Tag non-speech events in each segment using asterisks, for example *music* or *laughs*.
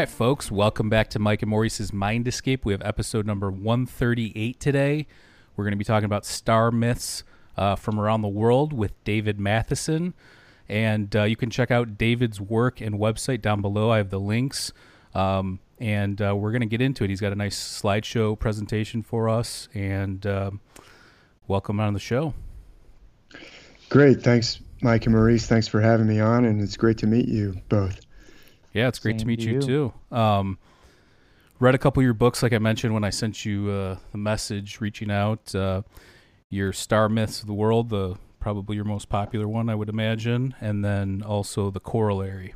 Right, folks, welcome back to Mike and Maurice's Mind Escape. We have episode number 138 today. We're going to be talking about star myths uh, from around the world with David Mathisen. And uh, you can check out David's work and website down below. I have the links. Um, and uh, we're going to get into it. He's got a nice slideshow presentation for us. And um welcome on the show. Great. Thanks, Mike and Maurice. Thanks for having me on. And it's great to meet you both. Yeah, it's great to meet to you, you. too. Um, read a couple of your books, like I mentioned when I sent you uh, the message reaching out. Uh, your Star Myths of the World, the probably your most popular one, I would imagine, and then also the Corollary.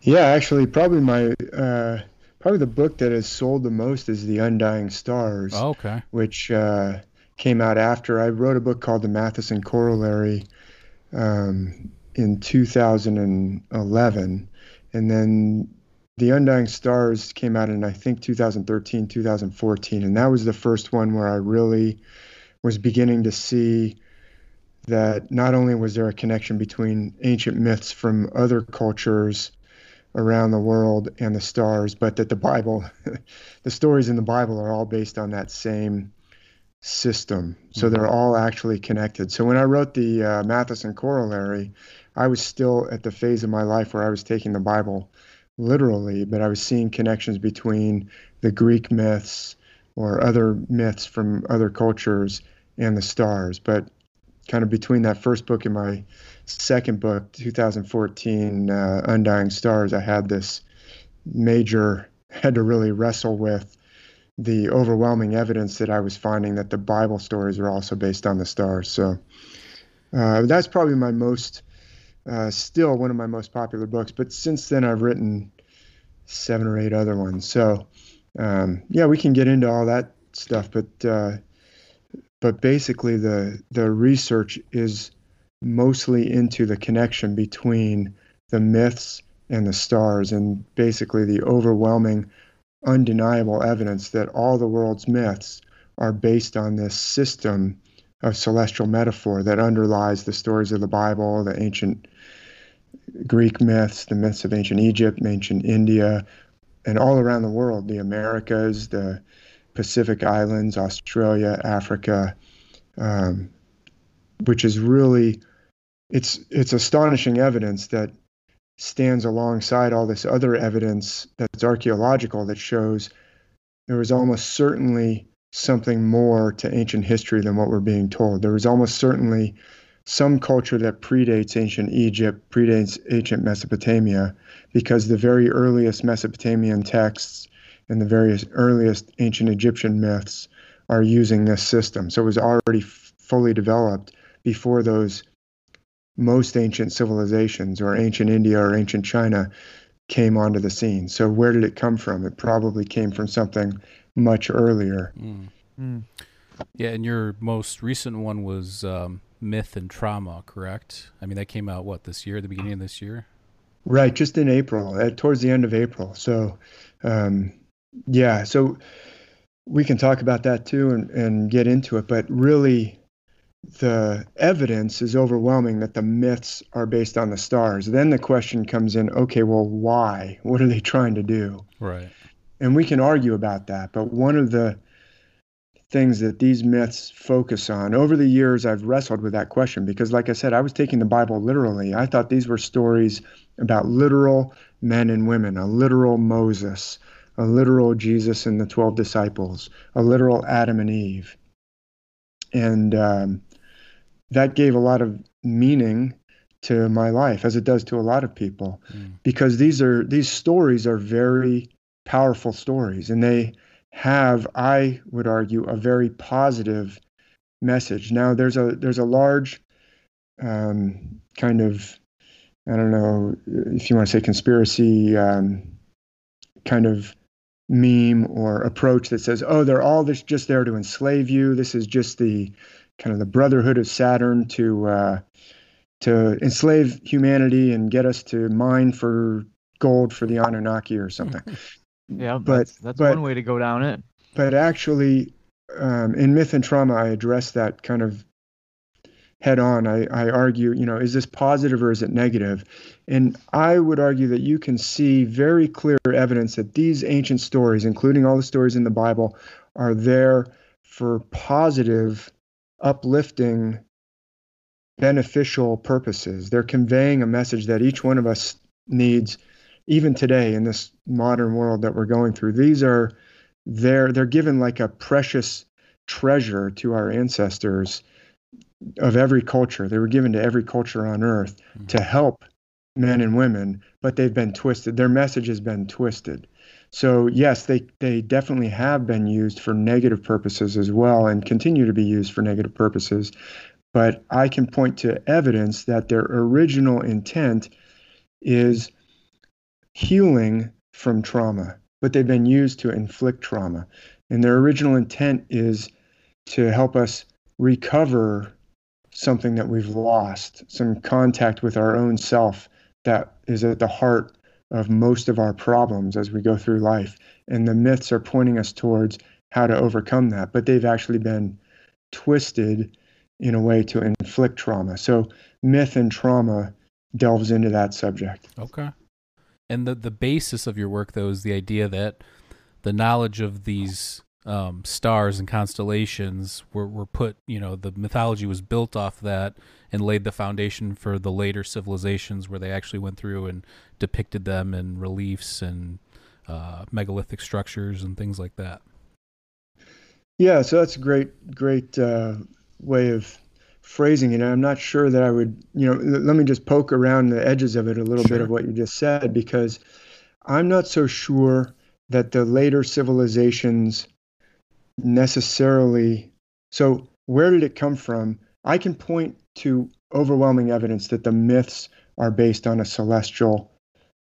Yeah, actually, probably my uh, probably the book that has sold the most is The Undying Stars, Oh, okay. which uh, came out after I wrote a book called The Mathisen Corollary um, in 2011, and then The Undying Stars came out in I think 2013, 2014, and that was the first one where I really was beginning to see that not only was there a connection between ancient myths from other cultures around the world and the stars, but that the Bible, *laughs* the stories in the Bible are all based on that same system. So they're all actually connected. So when I wrote the uh, Mathisen Corollary, I was still at the phase of my life where I was taking the Bible literally, but I was seeing connections between the Greek myths or other myths from other cultures and the stars. But kind of between that first book and my second book, 2014, uh, Undying Stars, I had this major, *laughs* had to really wrestle with the overwhelming evidence that I was finding that the Bible stories are also based on the stars. So uh, that's probably my most, uh, still one of my most popular books. But since then, I've written seven or eight other ones. So um, yeah, we can get into all that stuff. But uh, but basically, the the research is mostly into the connection between the myths and the stars, and basically the overwhelming, undeniable evidence that all the world's myths are based on this system of celestial metaphor that underlies the stories of the Bible, the ancient Greek myths, the myths of ancient Egypt, ancient India, and all around the world, the Americas, the Pacific Islands, Australia, Africa, um, which is really it's it's astonishing evidence that stands alongside all this other evidence that's archaeological that shows there was almost certainly something more to ancient history than what we're being told. There was almost certainly some culture that predates ancient Egypt, predates ancient Mesopotamia, because the very earliest Mesopotamian texts and the various earliest ancient Egyptian myths are using this system. So it was already f- fully developed before those most ancient civilizations or ancient India or ancient China came onto the scene. So where did it come from? It probably came from something much earlier. Mm. Mm. Yeah, and your most recent one was um, Myth and Trauma, correct? I mean, that came out, what, this year, the beginning of this year? Right, just in April, uh, towards the end of April. So, um, yeah, so we can talk about that too and, and get into it. But really, the evidence is overwhelming that the myths are based on the stars. Then the question comes in okay, well, why? What are they trying to do? Right. And we can argue about that. But one of the things that these myths focus on over the years, I've wrestled with that question because, like I said, I was taking the Bible literally. I thought these were stories about literal men and women, a literal Moses, a literal Jesus and the 12 disciples, a literal Adam and Eve. And um, that gave a lot of meaning to my life, as it does to a lot of people, Mm. because these are these stories are very powerful stories, and they have, I would argue, a very positive message. Now, there's a there's a large um, kind of I don't know if you want to say conspiracy um, kind of meme or approach that says, oh, they're all this, just there to enslave you. This is just the kind of the brotherhood of Saturn to uh, to enslave humanity and get us to mine for gold for the Anunnaki or something. *laughs* yeah, but that's, that's but, one way to go down it. But actually, um, in myth and trauma, I address that kind of head on. I, I argue, you know, is this positive or is it negative? And I would argue that you can see very clear evidence that these ancient stories, including all the stories in the Bible, are there for positive, uplifting, beneficial purposes. They're conveying a message that each one of us needs, even today in this modern world that we're going through. These are they're they're given like a precious treasure to our ancestors of every culture. They were given to every culture on earth mm-hmm. to help men and women, but they've been twisted. Their message has been twisted. So yes, they they definitely have been used for negative purposes as well, and continue to be used for negative purposes. But I can point to evidence that their original intent is healing from trauma, but they've been used to inflict trauma. And their original intent is to help us recover something that we've lost, some contact with our own self that is at the heart of most of our problems as we go through life. And the myths are pointing us towards how to overcome that, but they've actually been twisted in a way to inflict trauma. So myth and trauma delves into that subject. Okay. And the the basis of your work though is the idea that the knowledge of these um, stars and constellations were, were put, you know, the mythology was built off that and laid the foundation for the later civilizations where they actually went through and depicted them in reliefs and uh, megalithic structures and things like that. Yeah, so that's a great, great uh, way of phrasing it. I'm not sure that I would, you know, let me just poke around the edges of it a little sure. bit of what you just said, because I'm not so sure that the later civilizations necessarily. So, where did it come from? I can point to overwhelming evidence that the myths are based on a celestial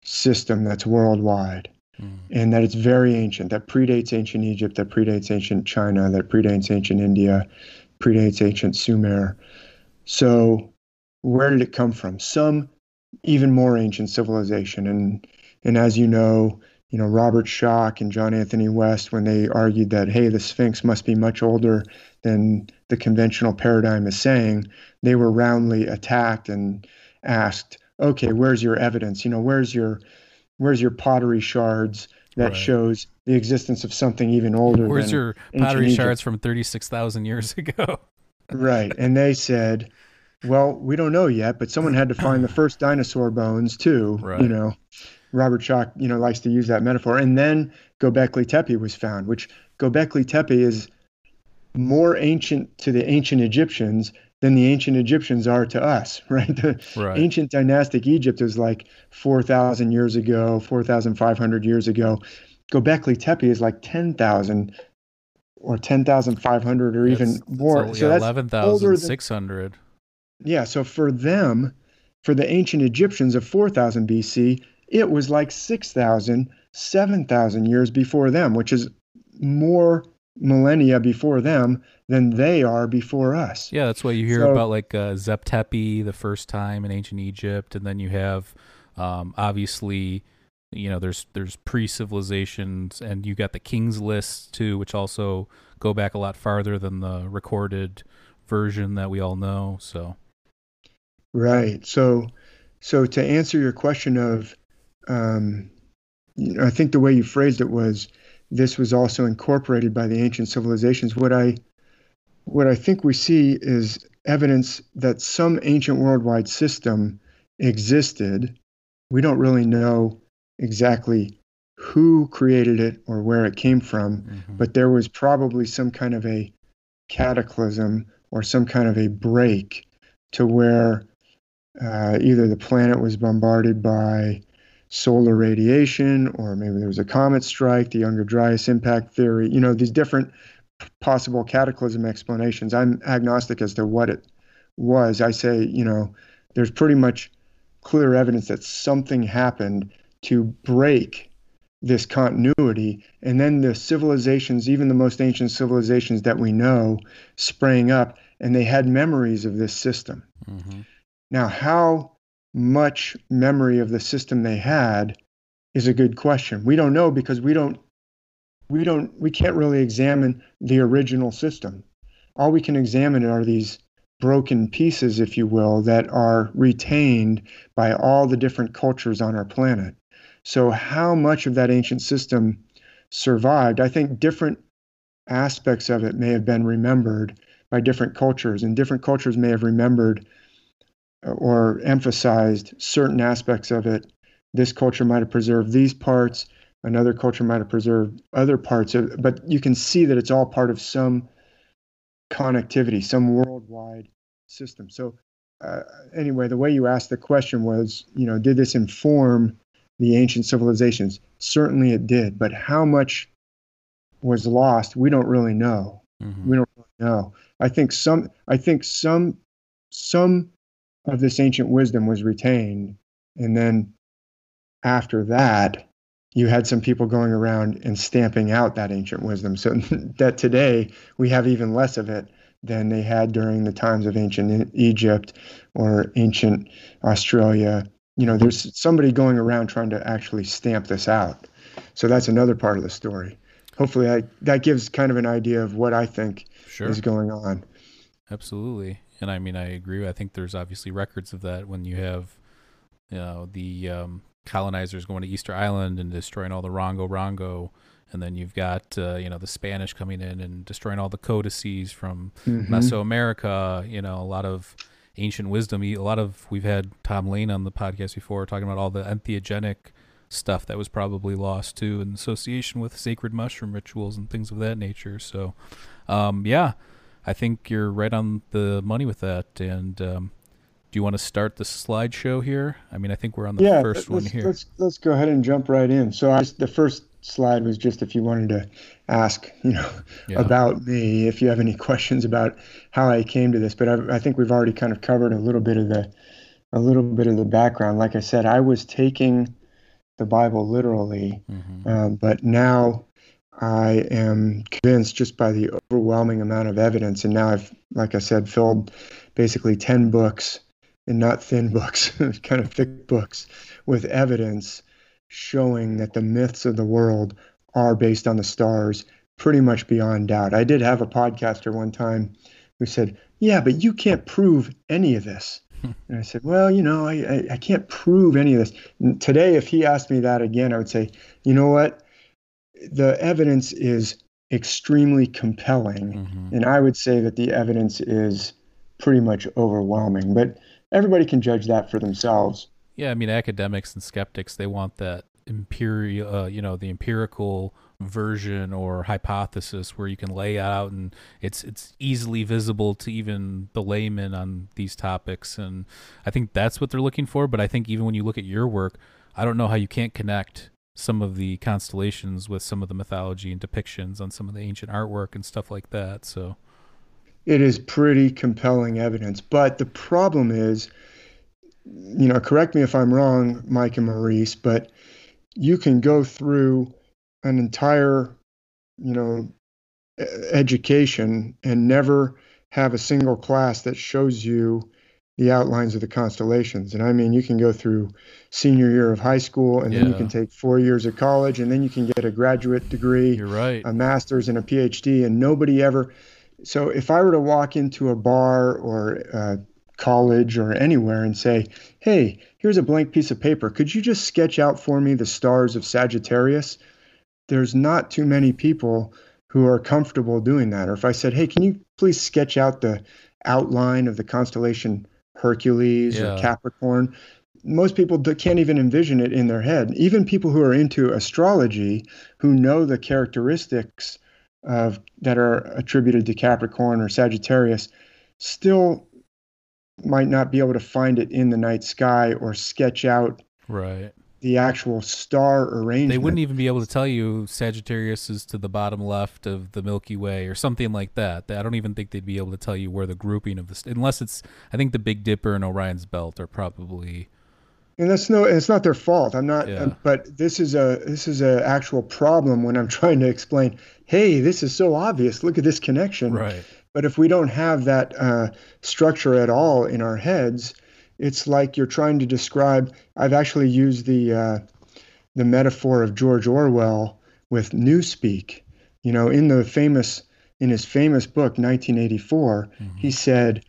system that's worldwide mm. and that it's very ancient, that predates ancient Egypt, that predates ancient China, that predates ancient India, predates ancient Sumer. So, where did it come from? Some even more ancient civilization. And, and as you know, you know, Robert Schoch and John Anthony West when they argued that, hey, the Sphinx must be much older than the conventional paradigm is saying, they were roundly attacked and asked, okay, where's your evidence? You know, where's your where's your pottery shards that right. shows the existence of something even older? Where's your pottery shards from thirty six thousand years ago? right. And they said, Well, we don't know yet, but someone had to find the first dinosaur bones too. Right. You know. Robert Schoch, you know, likes to use that metaphor. And then Göbekli Tepe was found, which Göbekli Tepe is more ancient to the ancient Egyptians than the ancient Egyptians are to us, *laughs* right? The right. ancient dynastic Egypt is like 4,000 years ago, 4,500 years ago. Göbekli Tepe is like 10,000 or 10,500 or it's, even more. It's so that's 11,600. Yeah, so for them, for the ancient Egyptians of 4000 BC, it was like 6,000, 7,000 years before them, which is more millennia before them than they are before us. Yeah, that's why you hear so, about like uh, Zep Tepi the first time in ancient Egypt, and then you have um, obviously, you know, there's there's pre civilizations, and you got the King's List too, which also go back a lot farther than the recorded version that we all know. So, right. So, so to answer your question of um, you know, I think the way you phrased it was this was also incorporated by the ancient civilizations. What I what I think we see is evidence that some ancient worldwide system existed. We don't really know exactly who created it or where it came from, mm-hmm. but there was probably some kind of a cataclysm or some kind of a break to where uh, either the planet was bombarded by solar radiation, or maybe there was a comet strike, the Younger Dryas impact theory, you know, these different possible cataclysm explanations. I'm agnostic as to what it was. I say, you know, there's pretty much clear evidence that something happened to break this continuity. And then the civilizations, even the most ancient civilizations that we know, sprang up and they had memories of this system. Mm-hmm. Now, how much memory of the system they had is a good question. We don't know because we don't we don't we can't really examine the original system. All we can examine are these broken pieces, if you will, that are retained by all the different cultures on our planet. So, how much of that ancient system survived? I think different aspects of it may have been remembered by different cultures, and different cultures may have remembered or emphasized certain aspects of it. This culture might have preserved these parts, another culture might have preserved other parts of it, but you can see that it's all part of some connectivity, some worldwide system. So, uh, anyway, the way you asked the question was, you know, did this inform the ancient civilizations? Certainly it did, but how much was lost, we don't really know. Mm-hmm. We don't really know. I think some, I think some, some of this ancient wisdom was retained, and then after that, you had some people going around and stamping out that ancient wisdom. So *laughs* that today we have even less of it than they had during the times of ancient Egypt or ancient Australia. You know, there's somebody going around trying to actually stamp this out. So that's another part of the story. Hopefully, I, that gives kind of an idea of what I think sure. is going on. Absolutely, and I mean, I agree. I think there's obviously records of that when you have, you know, the um, colonizers going to Easter Island and destroying all the Rongo Rongo and then you've got uh, you know the Spanish coming in and destroying all the codices from mm-hmm. Mesoamerica. You know, a lot of ancient wisdom. A lot of we've had Tom Lane on the podcast before talking about all the entheogenic stuff that was probably lost too in association with sacred mushroom rituals and things of that nature. So, um, yeah, I think you're right on the money with that. And um, do you want to start the slideshow here? I mean, I think we're on the yeah, first one here. Let's let's go ahead and jump right in. So I, the first slide was just if you wanted to ask, you know, yeah. about me, if you have any questions about how I came to this. But I, I, think we've already kind of covered a little bit of the, a little bit of the background. Like I said, I was taking the Bible literally, mm-hmm. um, but now I am convinced just by the overwhelming amount of evidence. And now I've, like I said, filled basically ten books, and not thin *laughs* books, kind of thick books, with evidence showing that the myths of the world are based on the stars pretty much beyond doubt. I did have a podcaster one time who said, Yeah, but you can't prove any of this. *laughs* and I said, Well, you know, I, I, I, can't prove any of this. And today, if he asked me that again, I would say, You know what? The evidence is extremely compelling. Mm-hmm. And I would say that the evidence is pretty much overwhelming. But everybody can judge that for themselves. Yeah, I mean, academics and skeptics they want that imperial, uh, you know, the empirical version or hypothesis where you can lay out and it's it's easily visible to even the layman on these topics and I think that's what they're looking for but I think even when you look at your work I don't know how you can't connect some of the constellations with some of the mythology and depictions on some of the ancient artwork and stuff like that so. It is pretty compelling evidence but the problem is you know, correct me if I'm wrong, Mike and Maurice, but you can go through an entire, you know, education and never have a single class that shows you the outlines of the constellations. And I mean, you can go through senior year of high school, and yeah. then you can take four years of college, and then you can get a graduate degree, You're right. a master's, and a PhD, and nobody ever. So if I were to walk into a bar or uh, college or anywhere and say, hey, here's a blank piece of paper. Could you just sketch out for me the stars of Sagittarius? There's not too many people who are comfortable doing that. Or if I said, hey, can you please sketch out the outline of the constellation Hercules yeah. or Capricorn? Most people can't even envision it in their head. Even people who are into astrology, who know the characteristics of that are attributed to Capricorn or Sagittarius, still might not be able to find it in the night sky or sketch out right the actual star arrangement. They wouldn't even be able to tell you Sagittarius is to the bottom left of the Milky Way or something like that. I don't even think they'd be able to tell you where the grouping of the unless it's. I think the Big Dipper and Orion's Belt are probably and that's no it's not their fault i'm not yeah. but this is a this is a actual problem when i'm *laughs* trying to explain hey this is so obvious look at this connection right but if we don't have that uh, structure at all in our heads it's like you're trying to describe i've actually used the uh, the metaphor of george orwell with newspeak. You know in the famous in his famous book 1984 mm-hmm. he said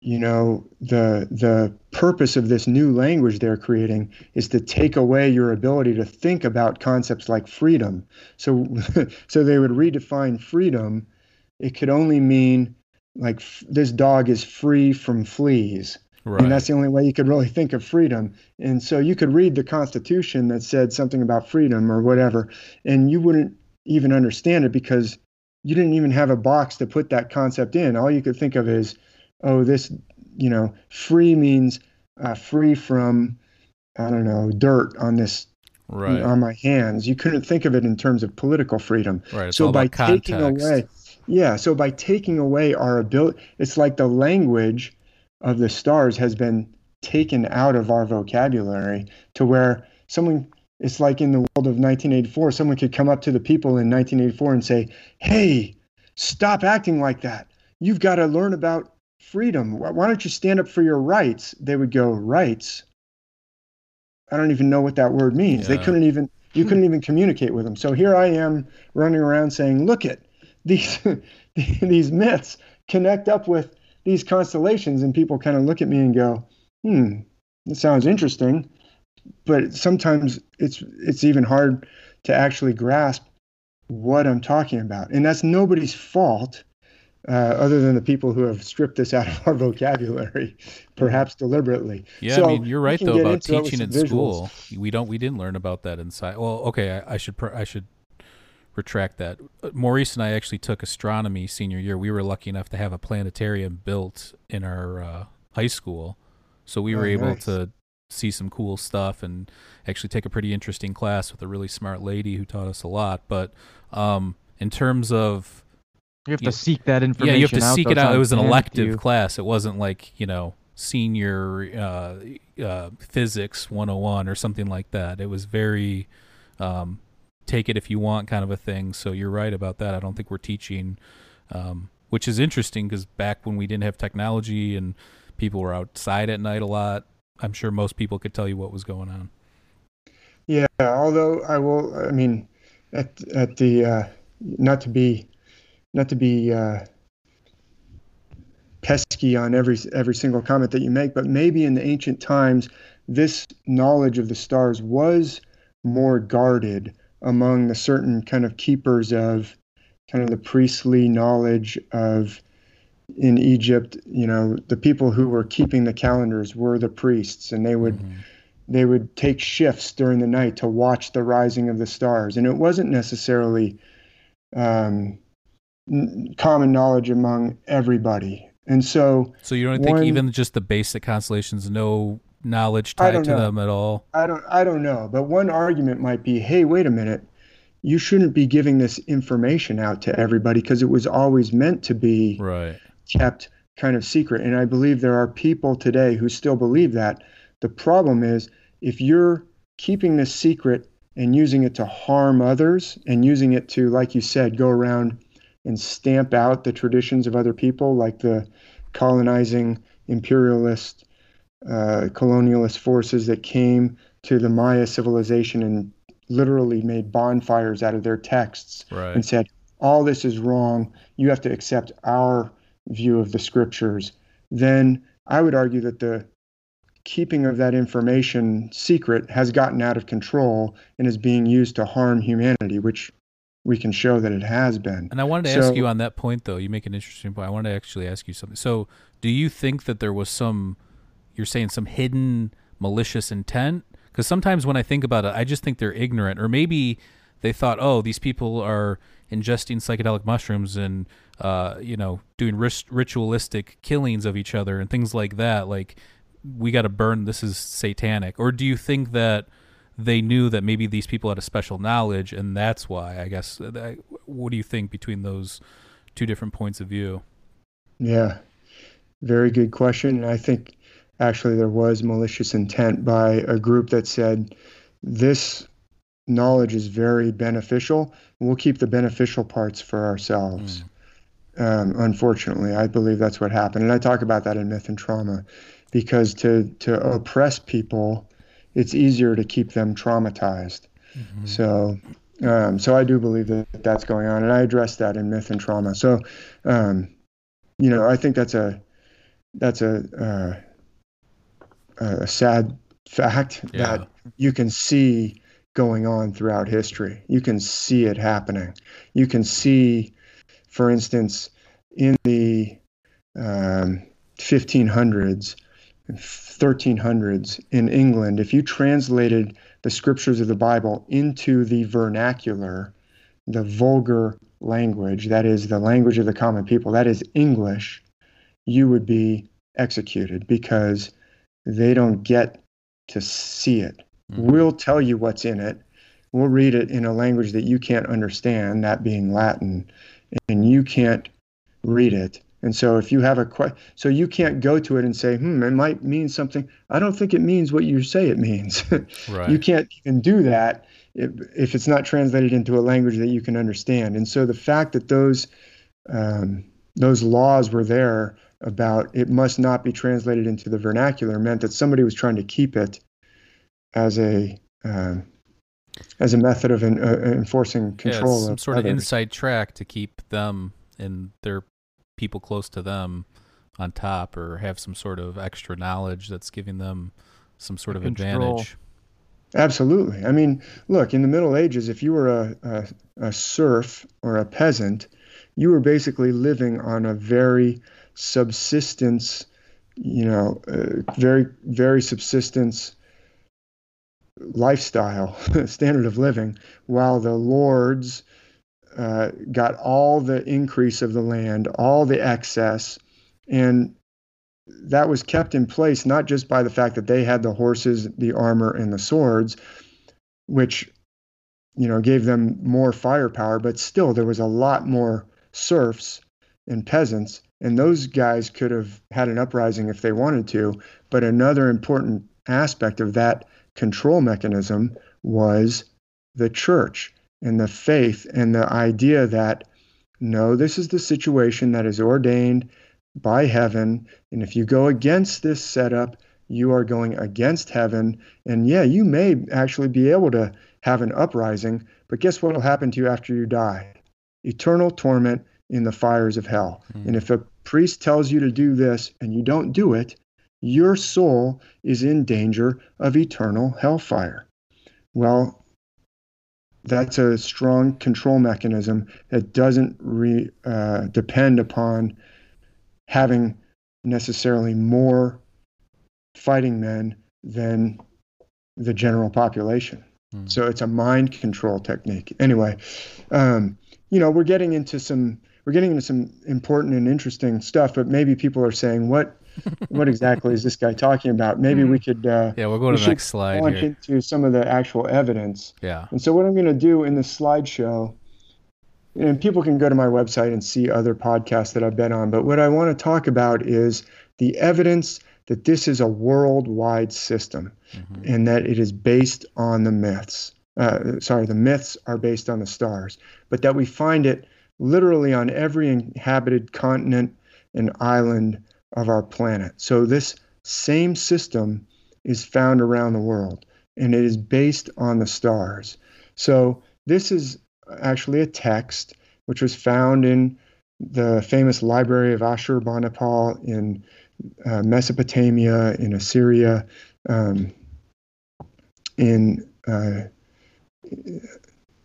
you know the the purpose of this new language they're creating is to take away your ability to think about concepts like freedom. So *laughs* so they would redefine freedom. It could only mean like f- this dog is free from fleas right. and that's the only way you could really think of freedom and so you could read the constitution that said something about freedom or whatever and you wouldn't even understand it because you didn't even have a box to put that concept in all you could think of is oh, this, you know, free means uh, free from, I don't know, dirt on this, right. on my hands. You couldn't think of it in terms of political freedom. Right. so by taking away, yeah. So by taking away our ability, it's like the language of the stars has been taken out of our vocabulary to where someone it's like in the world of 1984 someone could come up to the people in 1984 and say hey stop acting like that you've got to learn about freedom. Why don't you stand up for your rights? They would go, rights? I don't even know what that word means. Yeah. They couldn't even, you couldn't even communicate with them. So here I am running around saying, look at these, *laughs* these myths connect up with these constellations. And people kind of look at me and go, hmm, that sounds interesting. But sometimes it's, it's even hard to actually grasp what I'm talking about. And that's nobody's fault uh, other than the people who have stripped this out of *laughs* our vocabulary, perhaps deliberately. Yeah, so I mean, you're right though about teaching in visuals. school. We don't, we didn't learn about that inside. Well, okay, I, I should, I should retract that. Uh, Maurice and I actually took astronomy senior year. We were lucky enough to have a planetarium built in our uh, high school, so we oh, were able nice. to see some cool stuff and actually take a pretty interesting class with a really smart lady who taught us a lot. But um, in terms of you have to seek that information. Yeah, you have to seek it out. It was an elective class. It wasn't like you know senior uh, uh, physics 101 or something like that. It was very um, take it if you want kind of a thing. So you're right about that. I don't think we're teaching, um, which is interesting because back when we didn't have technology and people were outside at night a lot, I'm sure most people could tell you what was going on. Yeah, although I will, I mean, at at the uh, not to be not to be uh, pesky on every every single comment that you make, but maybe in the ancient times, this knowledge of the stars was more guarded among the certain kind of keepers of kind of the priestly knowledge of in Egypt, you know, the people who were keeping the calendars were the priests, and they would mm-hmm. they would take shifts during the night to watch the rising of the stars, and it wasn't necessarily um, common knowledge among everybody. And so, so you don't think even just the basic constellations, no knowledge tied to know. them at all? I don't, I don't know. But one argument might be, hey, wait a minute, you shouldn't be giving this information out to everybody because it was always meant to be right. kept kind of secret. And I believe there are people today who still believe that. The problem is if you're keeping this secret and using it to harm others and using it to, like you said, go around and stamp out the traditions of other people, like the colonizing imperialist, uh, colonialist forces that came to the Maya civilization and literally made bonfires out of their texts right. and said, all this is wrong. You have to accept our view of the scriptures. Then I would argue that the keeping of that information secret has gotten out of control and is being used to harm humanity, which we can show that it has been. And I wanted to so, ask you on that point, though. You make an interesting point. I want to actually ask you something. So, do you think that there was some, you're saying some hidden malicious intent? Because sometimes when I think about it, I just think they're ignorant, or maybe they thought, oh, these people are ingesting psychedelic mushrooms and, uh, you know, doing ritualistic killings of each other and things like that. Like, we got to burn. This is satanic. Or do you think that? they knew that maybe these people had a special knowledge, and that's why. I guess. What do you think between those two different points of view? Yeah, very good question. I think actually there was malicious intent by a group that said this knowledge is very beneficial. We'll keep the beneficial parts for ourselves. Mm. Um, unfortunately, I believe that's what happened, and I talk about that in Myth and Trauma, because to to oppress people, it's easier to keep them traumatized. Mm-hmm. So, um, so I do believe that that's going on, and I address that in Myth and Trauma. So, um, you know, I think that's a that's a uh, a sad fact yeah. that you can see going on throughout history. You can see it happening. You can see for instance, in the um, 1500s, 1300s in England, if you translated the scriptures of the Bible into the vernacular, the vulgar language, that is the language of the common people, that is English, you would be executed because they don't get to see it. Mm-hmm. We'll tell you what's in it. We'll read it in a language that you can't understand, that being Latin and you can't read it. And so if you have a question, so you can't go to it and say, hmm, it might mean something. I don't think it means what you say it means. *laughs* right. You can't even do that if, if, it's not translated into a language that you can understand. And so the fact that those um, those laws were there about it must not be translated into the vernacular meant that somebody was trying to keep it as a um, as a method of uh, enforcing control. Yeah, some of sort others. of inside track to keep them and their people close to them on top, or have some sort of extra knowledge that's giving them some sort of control. advantage. Absolutely. I mean, look, in the Middle Ages, if you were a, a, a serf or a peasant, you were basically living on a very subsistence, you know, uh, very, very subsistence lifestyle, *laughs* standard of living, while the lords uh, got all the increase of the land, all the excess, and that was kept in place not just by the fact that they had the horses, the armor, and the swords, which you know gave them more firepower, but still there was a lot more serfs and peasants, and those guys could have had an uprising if they wanted to. But another important aspect of that control mechanism was the church and the faith and the idea that no, this is the situation that is ordained by heaven. And if you go against this setup, you are going against heaven. And yeah, you may actually be able to have an uprising, but guess what will happen to you after you die? Eternal torment in the fires of hell. Mm. And if a priest tells you to do this and you don't do it, your soul is in danger of eternal hellfire. Well, that's a strong control mechanism that doesn't re, uh, depend upon having necessarily more fighting men than the general population. Mm. So it's a mind control technique. Anyway, um, you know, we're getting into some we're getting into some important and interesting stuff, but maybe people are saying, what what exactly is this guy talking about? Maybe we could. Uh, yeah, we'll go to the next slide. Launch here. into some of the actual evidence. Yeah. And so what I'm going to do in the slideshow, and people can go to my website and see other podcasts that I've been on. But what I want to talk about is the evidence that this is a worldwide system, mm-hmm. and that it is based on the myths. Uh, sorry, the myths are based on the stars, but that we find it literally on every inhabited continent and island of our planet. So this same system is found around the world and it is based on the stars. So this is actually a text which was found in the famous library of Ashurbanipal in uh, Mesopotamia, in Assyria, um, in uh,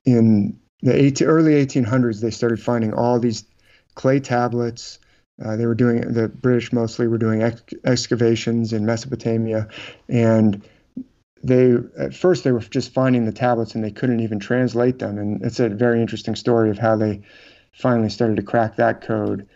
in the 18, early 1800s. They started finding all these clay tablets uh, they were doing the British mostly were doing ex- excavations in Mesopotamia, and they at first they were just finding the tablets and they couldn't even translate them. And it's a very interesting story of how they finally started to crack that code,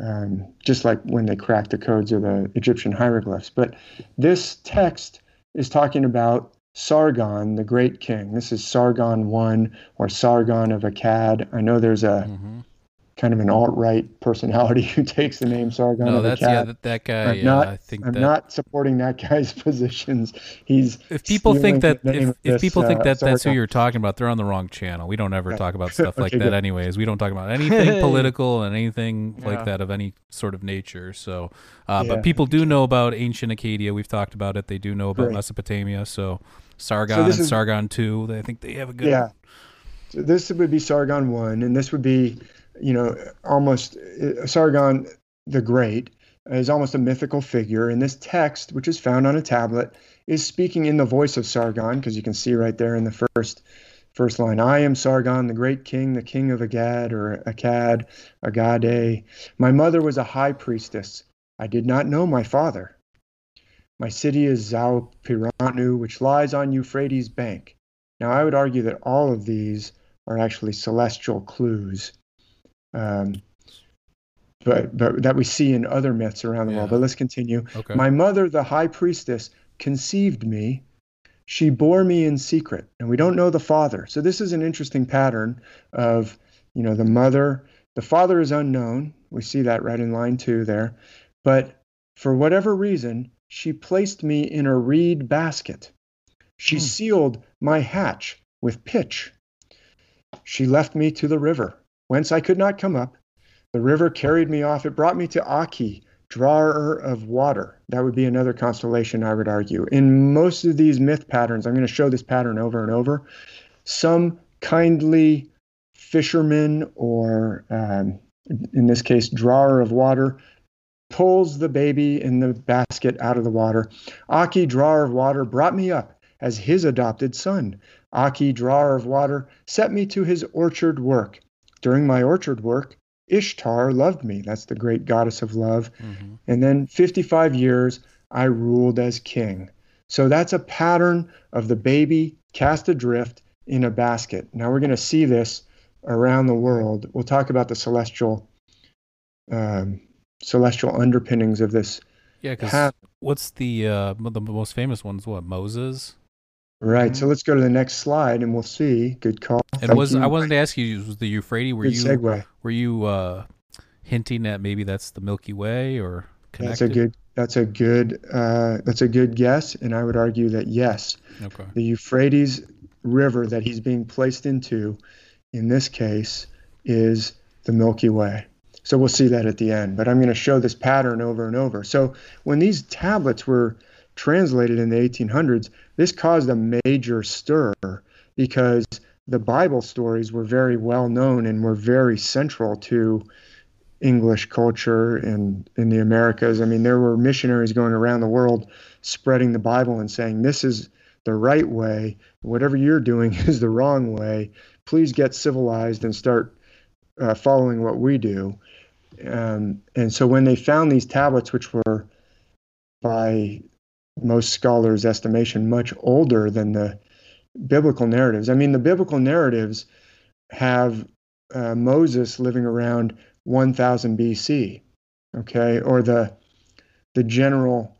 um, just like when they cracked the codes of the Egyptian hieroglyphs. But this text is talking about Sargon, the great king. This is Sargon I or Sargon of Akkad. I know there's a mm-hmm kind of an alt-right personality *laughs* who takes the name Sargon no, of that's Akkad. yeah, that, that guy. I'm yeah, not, I think I'm that not supporting that *laughs* guy's positions. He's if people think that if, if this, people think uh, that that's who you're talking about, they're on the wrong channel. We don't ever Yeah. talk about *laughs* stuff like Okay, that, good. anyways. We don't talk about anything political and anything Yeah. like that of any sort of nature. So, uh, Yeah. but people do know about ancient Acadia. We've talked about it. They do know about Great. Mesopotamia. So, Sargon this and is- Sargon two. I think they have a good. Yeah. So this would be Sargon one, and this would be, you know, almost uh, Sargon the Great is almost a mythical figure. And this text, which is found on a tablet, is speaking in the voice of Sargon, because you can see right there in the first first line, I am Sargon, the great king, the king of Agad or Akkad, Agade. My mother was a high priestess. I did not know my father. My city is Zaupiranu, which lies on Euphrates' bank. Now, I would argue that all of these are actually celestial clues, um, but but that we see in other myths around the world. But let's continue. Okay. My mother, the high priestess, conceived me. She bore me in secret, and we don't know the father. So this is an interesting pattern of, you know, the mother. The father is unknown. We see that right in line two there. But for whatever reason, she placed me in a reed basket. She Hmm. sealed my hatch with pitch. She left me to the river, whence I could not come up. The river carried me off. It brought me to Aki, drawer of water. That would be another constellation, I would argue. In most of these myth patterns, I'm going to show this pattern over and over. Some kindly fisherman, or um, in this case, drawer of water, pulls the baby in the basket out of the water. Aki, drawer of water, brought me up as his adopted son. Aki, drawer of water, set me to his orchard work. During my orchard work, Ishtar loved me. That's the great goddess of love. Mhm. And then 55 years, I ruled as king. So that's a pattern of the baby cast adrift in a basket. Now we're going to see this around the world. We'll talk about the celestial, um, celestial underpinnings of this. Yeah, because what's the uh, the most famous ones? What Moses? Right. So let's go to the next slide, and we'll see. Good call. And Thank was you. I wanted to ask you was the Euphrates? Were Good you segue. were you uh, hinting at maybe that's the Milky Way or connected? That's a good. That's a good. Uh, that's a good guess, and I would argue that yes, Okay. the Euphrates River that he's being placed into, in this case, is the Milky Way. So we'll see that at the end. But I'm going to show this pattern over and over. So when these tablets were translated in the 1800s, this caused a major stir because the Bible stories were very well known and were very central to English culture and in the Americas. I mean, there were missionaries going around the world spreading the Bible and saying, This is the right way. Whatever you're doing *laughs* is the wrong way. Please get civilized and start uh, following what we do. Um, and so when they found these tablets, which were by most scholars' estimation much older than the biblical narratives, I mean, the biblical narratives have uh, Moses living around 1000 BC, okay, or the the general,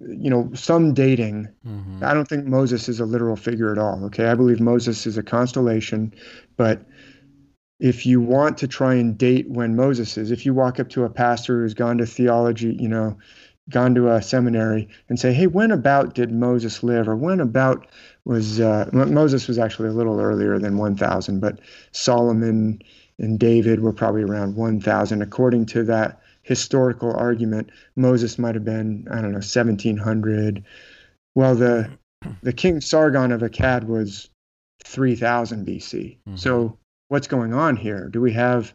you know, some dating hmm I don't think Moses is a literal figure at all. Okay, I believe Moses is a constellation, but if you want to try and date when Moses is, if you walk up to a pastor who's gone to theology, you know, gone to a seminary and say, "Hey, when about did Moses live?" or "When about was uh, Moses was actually a little earlier than 1000, but Solomon and David were probably around 1000 according to that historical argument. Moses might have been, I don't know, 1700. Well, the the king Sargon of Akkad was 3000 BC. Mhm. So what's going on here? Do we have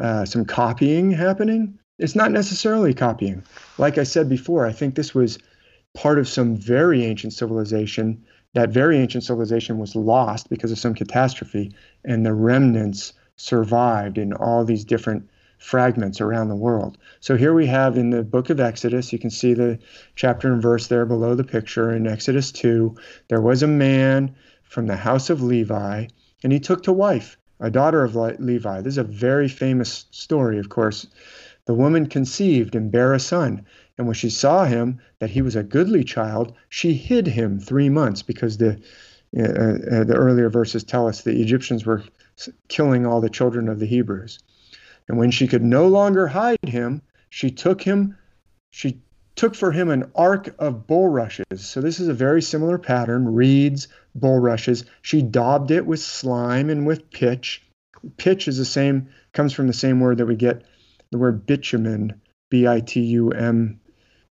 uh, some copying happening? It's not necessarily copying. Like I said before, I think this was part of some very ancient civilization. That very ancient civilization was lost because of some catastrophe, and the remnants survived in all these different fragments around the world. So here we have in the book of Exodus, you can see the chapter and verse there below the picture in Exodus 2. There was a man from the house of Levi, and he took to wife a daughter of Levi. This is a very famous story, of course. The woman conceived and bare a son. And when she saw him, that he was a goodly child, she hid him three months because the uh, uh, the earlier verses tell us the Egyptians were killing all the children of the Hebrews. And when she could no longer hide him, she took him, she took for him an ark of bulrushes. So this is a very similar pattern reeds, bulrushes. She daubed it with slime and with pitch. Pitch is the same, comes from the same word that we get the word bitumen, B I T U M.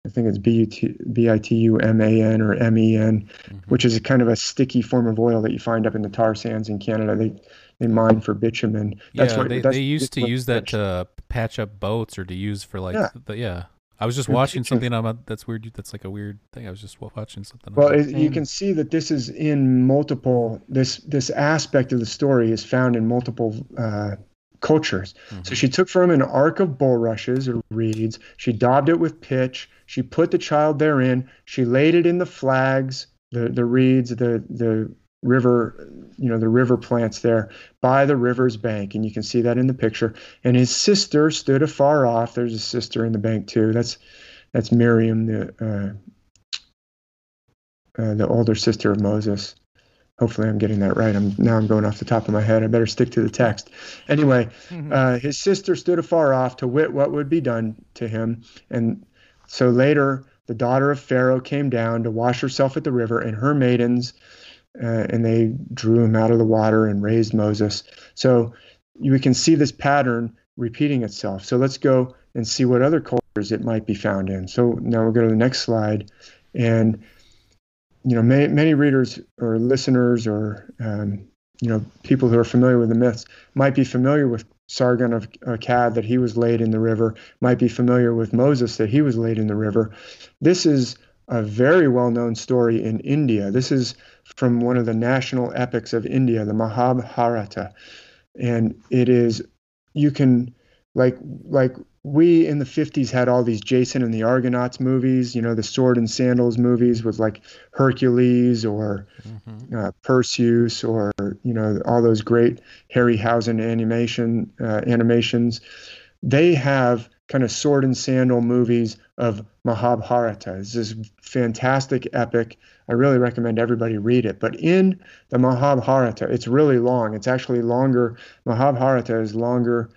I think it's B I T U M A N or M E N, mm-hmm. which is a kind of a sticky form of oil that you find up in the tar sands in Canada. They they mine for bitumen. That's yeah, what, they, they used to use that to patch up boats or to use for like yeah. The, yeah. I was just watching something about that's weird. That's like a weird thing. I was just watching something. Well, it, you can see that this is in multiple. This this aspect of the story is found in multiple uh, cultures. Mm-hmm. So she took from an ark of bulrushes or reeds. She daubed it with pitch. She put the child therein. She laid it in the flags, the the reeds, the the river, you know, the river plants there by the river's bank. And you can see that in the picture. And his sister stood afar off. There's a sister in the bank too. That's that's Miriam, the uh, uh, the older sister of Moses. Hopefully, I'm getting that right. I'm now I'm going off the top of my head. I better stick to the text. Anyway, mm-hmm. uh, his sister stood afar off to wit what would be done to him, and so later the daughter of Pharaoh came down to wash herself at the river, and her maidens uh, and they drew him out of the water and raised Moses. So we can see this pattern repeating itself. So let's go and see what other cultures it might be found in. So now we'll go to the next slide. And, you know, many, many readers or listeners or, um, you know, people who are familiar with the myths might be familiar with Sargon of Akkad, that he was laid in the river, might be familiar with Moses, that he was laid in the river. This is a very well known story in India. This is from one of the national epics of India, the Mahabharata. And it is, you can, like, like we in the 50s had all these Jason and the Argonauts movies, you know, the sword and sandals movies with like Hercules or mm-hmm. uh, Perseus or, you know, all those great Harryhausen animation uh, animations. They have kind of sword and sandal movies of Mahabharata. It's this fantastic epic. I really recommend everybody read it. But in the Mahabharata, it's really long. It's actually longer. Mahabharata is longer.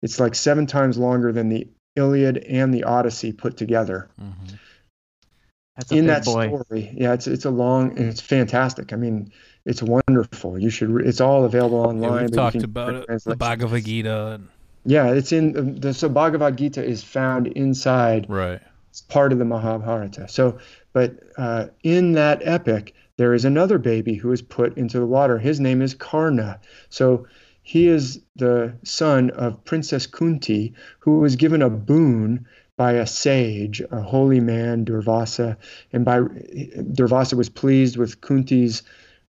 It's like seven times longer than the Iliad and the Odyssey put together. Mm-hmm. in that boy. story, yeah, it's it's a long and it's fantastic. I mean, it's wonderful. You should. Re- it's all available online. Yeah, we talked about it, the Bhagavad Gita. And- yeah, it's in the so Bhagavad Gita is found inside. Right. It's part of the Mahabharata. So, but uh, in that epic, there is another baby who is put into the water. His name is Karna. So he is the son of Princess Kunti, who was given a boon by a sage, a holy man, Durvasa. And by Durvasa was pleased with Kunti's.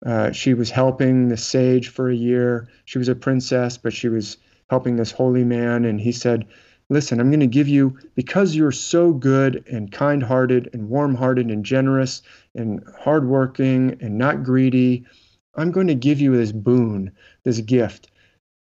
Uh, she was helping the sage for a year. She was a princess, but she was helping this holy man. And he said, Listen, I'm going to give you, because you're so good and kind hearted and warm hearted and generous and hardworking and not greedy, I'm going to give you this boon, this gift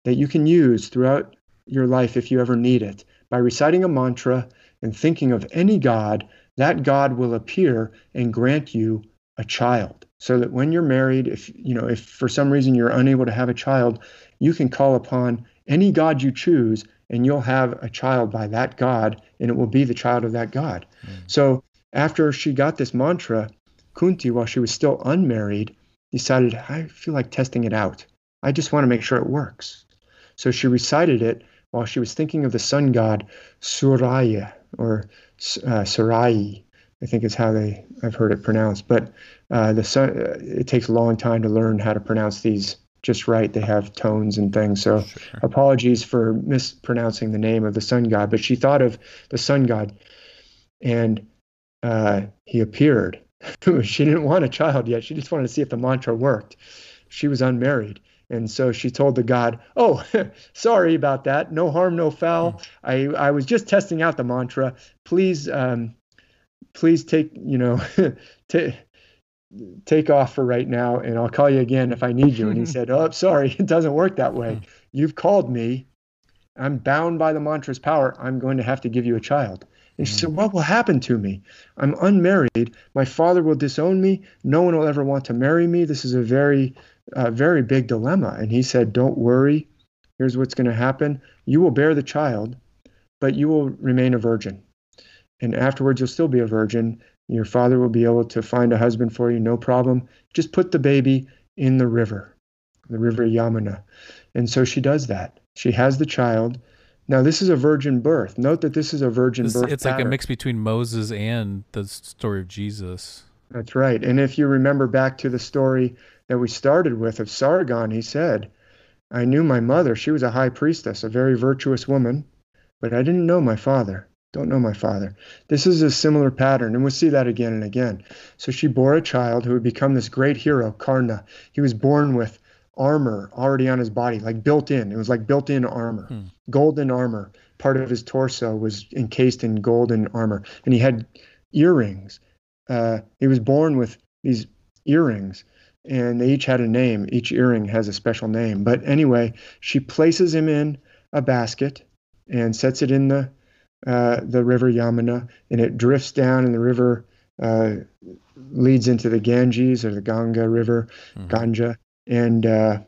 that you can use throughout your life if you ever need it. By reciting a mantra and thinking of any God, that God will appear and grant you a child. So that when you're married, if you know, if for some reason you're unable to have a child, you can call upon any God you choose, and you'll have a child by that God, and it will be the child of that God. Mm. So after she got this mantra, Kunti, while she was still unmarried, decided, I feel like testing it out. I just want to make sure it works. So she recited it while she was thinking of the sun god Suraya or uh, Sarai, I think is how they I've heard it pronounced. But uh, the sun, uh, it takes a long time to learn how to pronounce these just right. They have tones and things. So sure. apologies for mispronouncing the name of the sun god. But she thought of the sun god, and uh, he appeared. *laughs* she didn't want a child yet. She just wanted to see if the mantra worked. She was unmarried. And so she told the god, "Oh, *laughs* sorry about that. No harm, no foul. Hmm. I I was just testing out the mantra. Please, um, please take you know, *laughs* t- take off for right now and I'll call you again if I need you. And he *laughs* said, Oh, sorry, *laughs* it doesn't work that way. Hmm. You've called me. I'm bound by the mantra's power. I'm going to have to give you a child. And she said, hmm. What will happen to me? I'm unmarried. My father will disown me. No one will ever want to marry me. This is a very, uh, very big dilemma. And he said, Don't worry. here's what's going to happen. You will bear the child, but you will remain a virgin. And afterwards, you'll still be a virgin. Your father will be able to find a husband for you, no problem. Just put the baby in the river, the river Yamuna. And so she does that. She has the child. Now, this is a virgin birth. Note that this is a virgin This- birth. it's like a mix between Moses and the story of Jesus. That's right. And if you remember back to the story that we started with of Sargon, he said, I knew my mother. She was a high priestess, a very virtuous woman, but I didn't know my father. Don't know my father. This is a similar pattern, and we'll see that again and again. So she bore a child who would become this great hero, Karna. He was born with armor already on his body, like built in. It was like built in armor, Hmm. golden armor. Part of his torso was encased in golden armor, and he had earrings uh, he was born with these earrings and they each had a name each earring has a special name but anyway she places him in a basket and sets it in the uh, the river yamuna and it drifts down and the river uh, leads into the ganges or the ganga river Mhm. ganja and uh,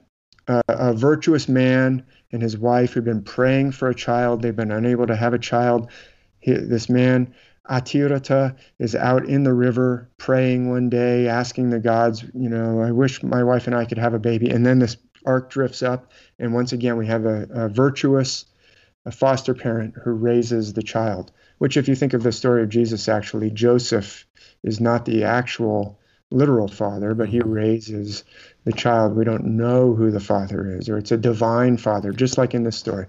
a, a virtuous man and his wife who've been praying for a child they've been unable to have a child he, this man Adhiratha is out in the river praying one day, asking the gods, you know, I wish my wife and I could have a baby. And then this ark drifts up, and once again we have a, a virtuous, a foster parent who raises the child. Which, if you think of the story of Jesus, actually, Joseph is not the actual literal father, but he mm-hmm. raises the child. We don't know who the father is, or it's a divine father, just like in this story.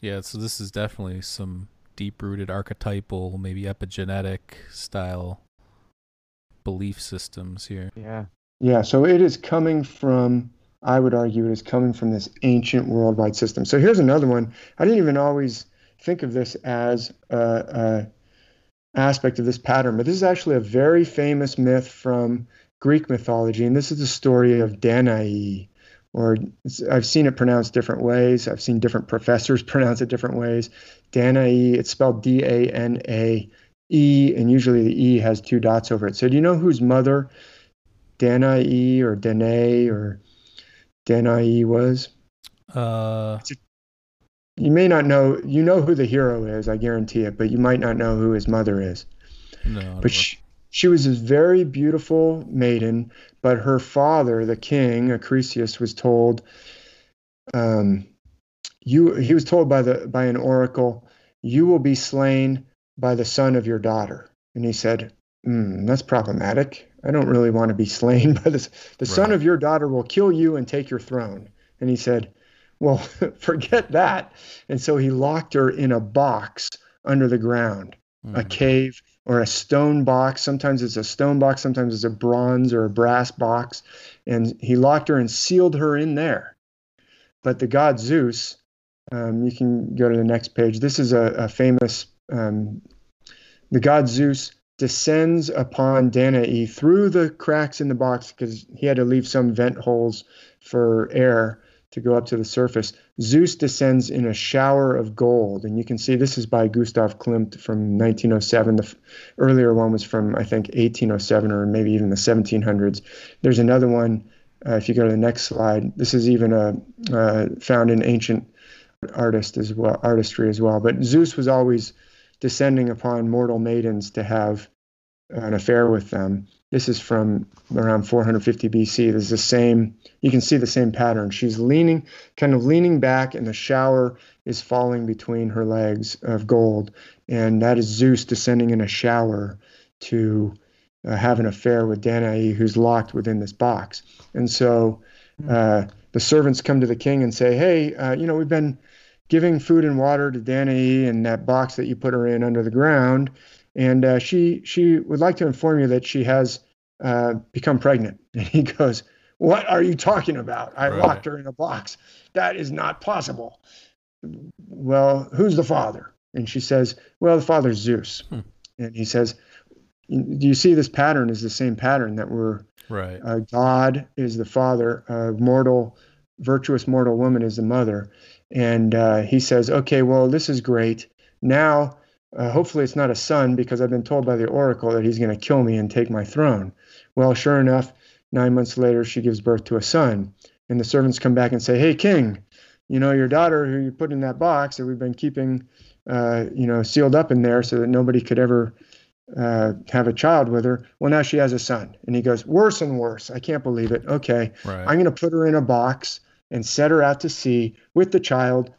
Yeah, so this is definitely some deep rooted archetypal, maybe epigenetic style belief systems here. Yeah. Yeah, so it is coming from, I would argue, it is coming from this ancient worldwide system. So here's another one. I didn't even always think of this as a, a aspect of this pattern, but this is actually a very famous myth from Greek mythology, and this is the story of Danae. Or I've seen it pronounced different ways. I've seen different professors *laughs* pronounce it different ways. Danae, it's spelled D A N A E, and usually the E has two dots over it. So do you know whose mother Danae or Danae or Danae was? Uh, You may not know. You know who the hero is, I guarantee it, but you might not know who his mother is. no. I don't know. But she, she was a very beautiful maiden, but her father, the king, Acrisius, was told, um, you he was told by the by an oracle, you will be slain by the son of your daughter. And he said, hmm, that's problematic. I don't really want to be *laughs* slain by this. The son of your daughter will kill you and take your throne. And he said, well, *laughs* forget that. And so he locked her in a box under the ground a Mhm. cave or a stone box. Sometimes it's a stone box, sometimes it's a bronze or a brass box. And he locked her and sealed her in there. But the god Zeus, um, you can go to the next page. This is a, a famous, um, the god Zeus descends upon Danae through the cracks in the box because he had to leave some vent holes for air to go up to the surface. Zeus descends in a shower of gold, and you can see this is by Gustav Klimt from 1907. The f- earlier one was from I think 1807 or maybe even the 1700s. There's another one. Uh, if you go to the next slide, this is even a uh, found in ancient artist as well, artistry as well. But Zeus was always descending upon mortal maidens to have an affair with them. This is from around 450 BC. There's the same, you can see the same pattern. She's leaning, kind of leaning back, and the shower is falling between her legs of gold. And that is Zeus descending in a shower to uh, have an affair with Danae, who's locked within this box. And so uh, the servants come to the king and say, Hey, uh, you know, we've been giving food and water to Danae in that box that you put her in under the ground and uh, she she would like to inform you that she has uh, become pregnant. *laughs* And he goes, "What are you talking about? I Right. locked her in a box. That is not possible." Well, who's the father? And she says, "Well, the father's Zeus." Hmm. And he says, "Do you see this pattern? Is the same pattern that we're Right. uh, God is the father, a mortal, virtuous mortal woman is the mother. And uh, he says, okay, well, this is great. Now, uh, hopefully it's not a son because I've been told by the oracle that he's going to kill me and take my throne. Well, sure enough, nine months later, she gives birth to a son. And the servants come back and say, hey, king, you know, your daughter who you put in that box that we've been keeping, uh, you know, sealed up in there so that nobody could ever uh, have a child with her. Well, now she has a son. And he goes, worse and worse. I can't believe it. Okay. Right. I'm going to put her in a box and set her out to sea with the child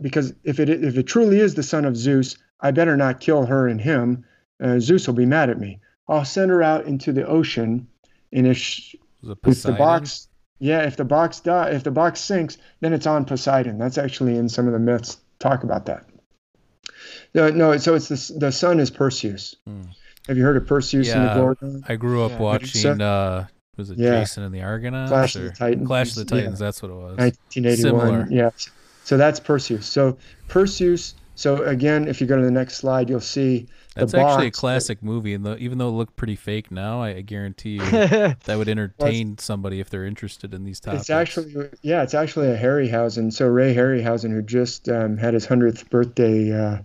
because if it if it truly is the son of Zeus, I better not kill her and him. Uh, Zeus will be mad at me. I'll send her out into the ocean, and if, she, if the box, yeah, if the box die, if the box sinks, then it's on Poseidon. That's actually in some of the myths talk about that. No, no. So it's the the son is Perseus. Hmm. Have you heard of Perseus yeah, and the Gorgon? I grew up yeah. watching. Uh, was it yeah. Jason and the Argonauts? Clash of the Titans. Clash of the Titans. Yeah. That's what it was. 1981. Similar. Yeah. So that's Perseus. So Perseus. So again, if you go to the next slide, you'll see that's actually a classic that, movie, and even though it looked pretty fake now, I, I guarantee you *laughs* that would entertain well, somebody if they're interested in these topics. It's actually, yeah, it's actually a Harryhausen. So Ray Harryhausen, who just um, had his hundredth birthday, uh,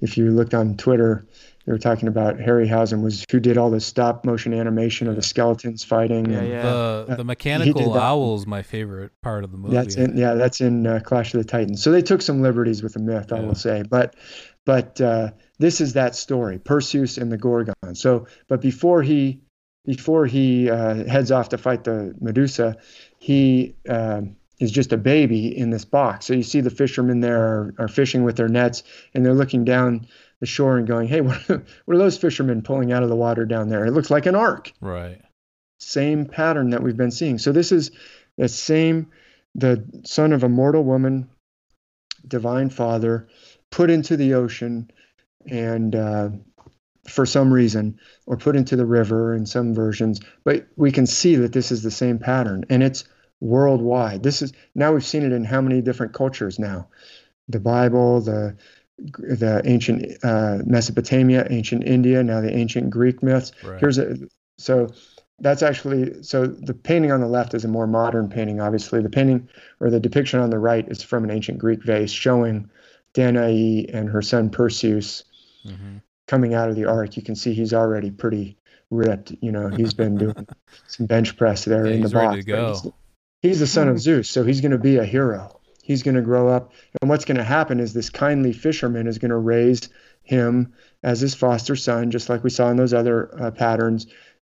if you looked on Twitter, they were talking about Harryhausen was who did all the stop motion animation of the skeletons fighting. Yeah, and, yeah. The the mechanical owl is my favorite part of the movie. That's in, yeah, that's in uh, Clash of the Titans. So they took some liberties with the myth, I will say, but but uh, this is that story, Perseus and the Gorgon. So, but before he before he uh, heads off to fight the Medusa, he uh, is just a baby in this box. So you see the fishermen there are, are fishing with their nets, and they're looking down the shore and going, "Hey, *laughs* what, what are those fishermen pulling out of the water down there? It looks like an ark." Right. Same pattern that we've been seeing. So this is the same, the son of a mortal woman, divine father, put into the ocean, and uh, for some reason, or put into the river in some versions. But we can see that this is the same pattern, and it's worldwide. This is now we've seen it in how many different cultures now? The Bible, the the ancient uh, Mesopotamia, ancient India, now the ancient Greek myths. Right. Here's a so that's actually so the painting on the left is a more modern painting. Obviously, the painting or the depiction on the right is from an ancient Greek vase showing Danae and her son Perseus mm-hmm. coming out of the ark. You can see he's already pretty ripped. You know, he's been doing *laughs* some bench press there yeah, in the box. He's, he's the son of Zeus, so he's going to be a hero he's going to grow up. And what's going to happen is this kindly fisherman is going to raise him as his foster son, just like we saw in those other uh, patterns.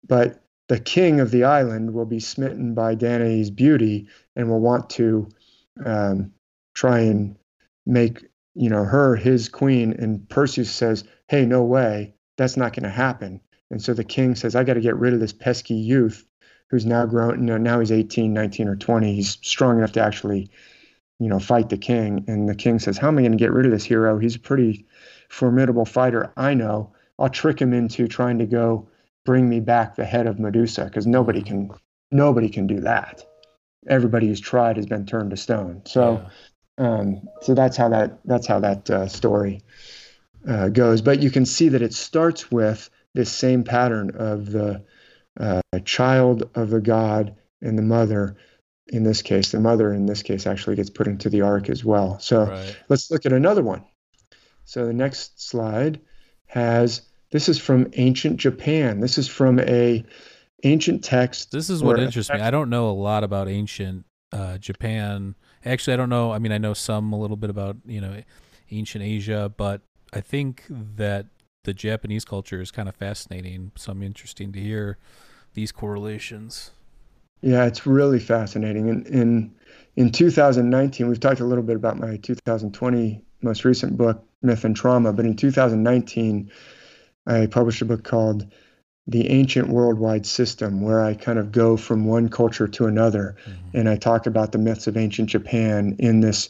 But the king of the island will be smitten by Danae's beauty and will want to um, try and make you know her his queen. And Perseus says, "Hey, no way, that's not going to happen." And so the king says, "I got to get rid of this pesky youth." Who's now grown? You know, now he's 18, 19, or 20. He's strong enough to actually you know, fight the king. And the king says, How am I going to get rid of this hero? He's a pretty formidable fighter. I know. I'll trick him into trying to go bring me back the head of Medusa because nobody can nobody can do that. Everybody who's tried has been turned to stone. So, yeah. um, so that's how that that's how that uh, story uh, goes. But you can see that it starts with this same pattern of the uh, child of the god and the mother in this case, the mother in this case actually gets put into the ark as well. So right. let's look at another one. So the next slide has this is from ancient Japan. This is from a ancient text. This is what interests me. I don't know a lot about ancient uh, Japan. Actually, I don't know. I mean, I know some a little bit about you know ancient Asia, but I think that the Japanese culture is kind of fascinating. Some interesting to hear these correlations. Yeah, it's really fascinating. In, in in 2019, we've talked a little bit about my 2020 most recent book, Myth and Trauma, but in 2019, I published a book called The Ancient Worldwide System, where I kind of go from one culture to another, mm-hmm. and I talk about the myths of ancient Japan in this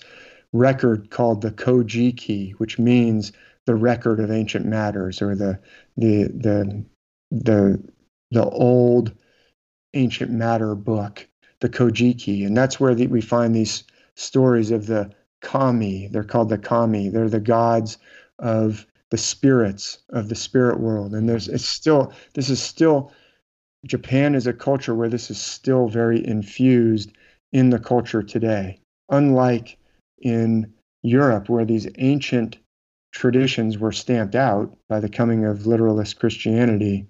record called the Kojiki, which means the record of ancient matters, or the the the the the old ancient matter book, the Kojiki, and that's where the, we find these stories of the kami. They're called the kami. They're the gods of the spirits of the spirit world, and there's it's still this is still Japan is a culture where this is still very infused in the culture today, unlike in Europe where these ancient traditions were stamped out by the coming of literalist Christianity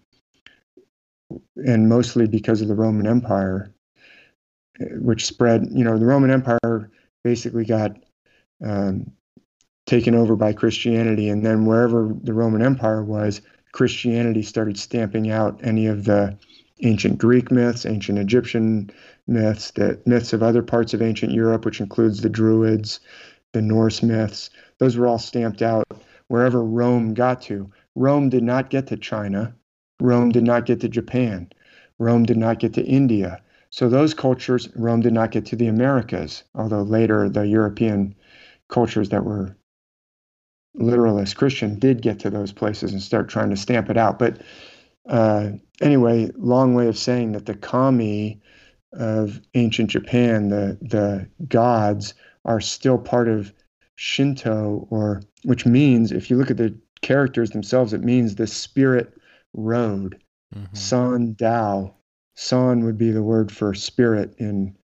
and mostly because of the Roman Empire, which spread. You know, the Roman Empire basically got um, taken over by Christianity. And then wherever the Roman Empire was, Christianity started stamping out any of the ancient Greek myths, ancient Egyptian myths, the myths of other parts of ancient Europe, which includes the Druids, the Norse myths. Those were all stamped out wherever Rome got to. Rome did not get to China. Rome did not get to Japan. Rome did not get to India. So those cultures, Rome did not get to the Americas, although later the European cultures that were literalist Christian did get to those places and start trying to stamp it out. But uh, anyway, long way of saying that the kami of ancient Japan, the the gods, are still part of Shinto, or which means if you look at the characters themselves, it means the spirit road. Mm-hmm. San Dao. San would be the word for spirit in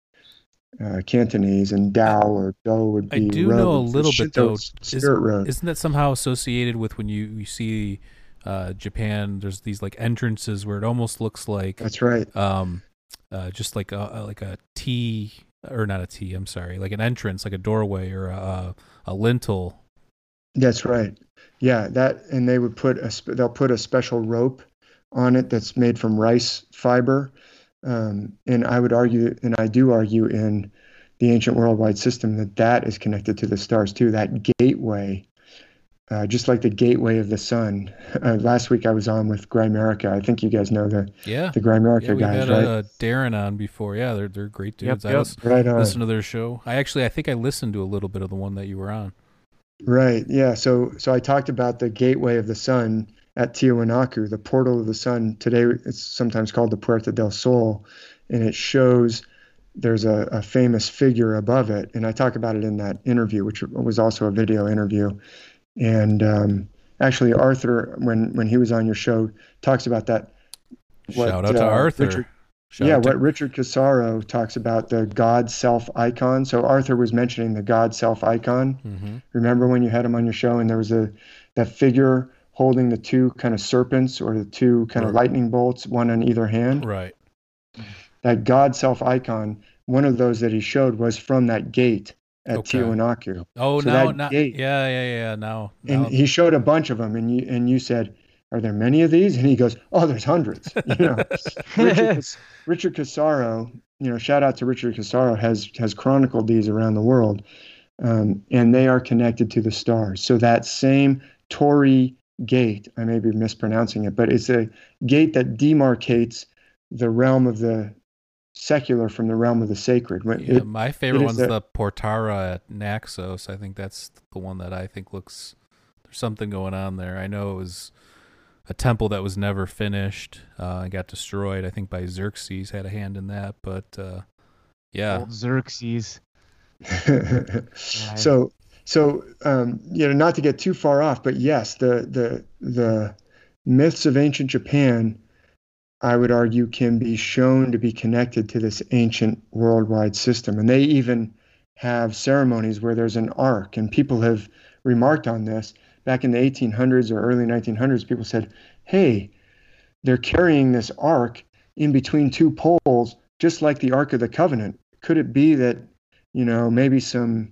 uh, Cantonese, and Dao or Do would be. I do road. know a little bit though. Spirit Is, road. Isn't that somehow associated with when you you see uh, Japan? There's these like entrances where it almost looks like. That's right. Um, uh, just like a like a T or not a T. I'm sorry, like an entrance, like a doorway or a a lintel. That's right. Yeah, that and they would put a they'll put a special rope on it that's made from rice fiber um, and I would argue, and I do argue in the ancient worldwide system, that that is connected to the stars too. That gateway, uh, just like the gateway of the sun. *laughs* Uh, last week I was on with Grimerica. I think you guys know the yeah the Grimerica yeah, we guys, had, right? Uh, Darren on before. Yeah, they're they're great dudes. Yep, I yep. right on. listened to their show. I actually I think I listened to a little bit of the one that you were on. Right. Yeah. So so I talked about the gateway of the sun at Tiwanaku, the portal of the sun. Today it's sometimes called the Puerta del Sol, and it shows there's a, a, famous figure above it. And I talk about it in that interview, which was also a video interview. And um, actually, Arthur, when when he was on your show, talks about that. What, Shout out uh, to Arthur. Richard, yeah, what Richard Cassaro talks about the God self icon. So Arthur was mentioning the God self icon. Mm-hmm. Remember when you had him on your show, and there was a that figure holding the two kind of serpents or the two kind right. of lightning bolts, one on either hand. Right. That God self icon, one of those that he showed was from that gate at okay. Tiwanaku. Oh, so now, now, gate, yeah, yeah, yeah. Now, and he showed a bunch of them, and you and you said, "Are there many of these?" And he goes, "Oh, there's hundreds." *laughs* You know, *laughs* Richard, Richard Cassaro, you know, shout out to Richard Cassaro has has chronicled these around the world, um, and they are connected to the stars. So that same Torii gate. I may be mispronouncing it, but it's a gate that demarcates the realm of the secular from the realm of the sacred. Yeah, it, my favorite one's a, the Portara at Naxos. I think that's the one that I think looks there's something going on there. I know it was a temple that was never finished uh, and got destroyed. I think by Xerxes had a hand in that, but uh, yeah, Old Xerxes. *laughs* so so um, you know, not to get too far off, but yes, the the the myths of ancient Japan, I would argue, can be shown to be connected to this ancient worldwide system, and they even have ceremonies where there's an ark, and people have remarked on this back in the 1800s or early 1900s. People said, "Hey, they're carrying this ark in between two poles, just like the Ark of the Covenant. Could it be that, you know, maybe some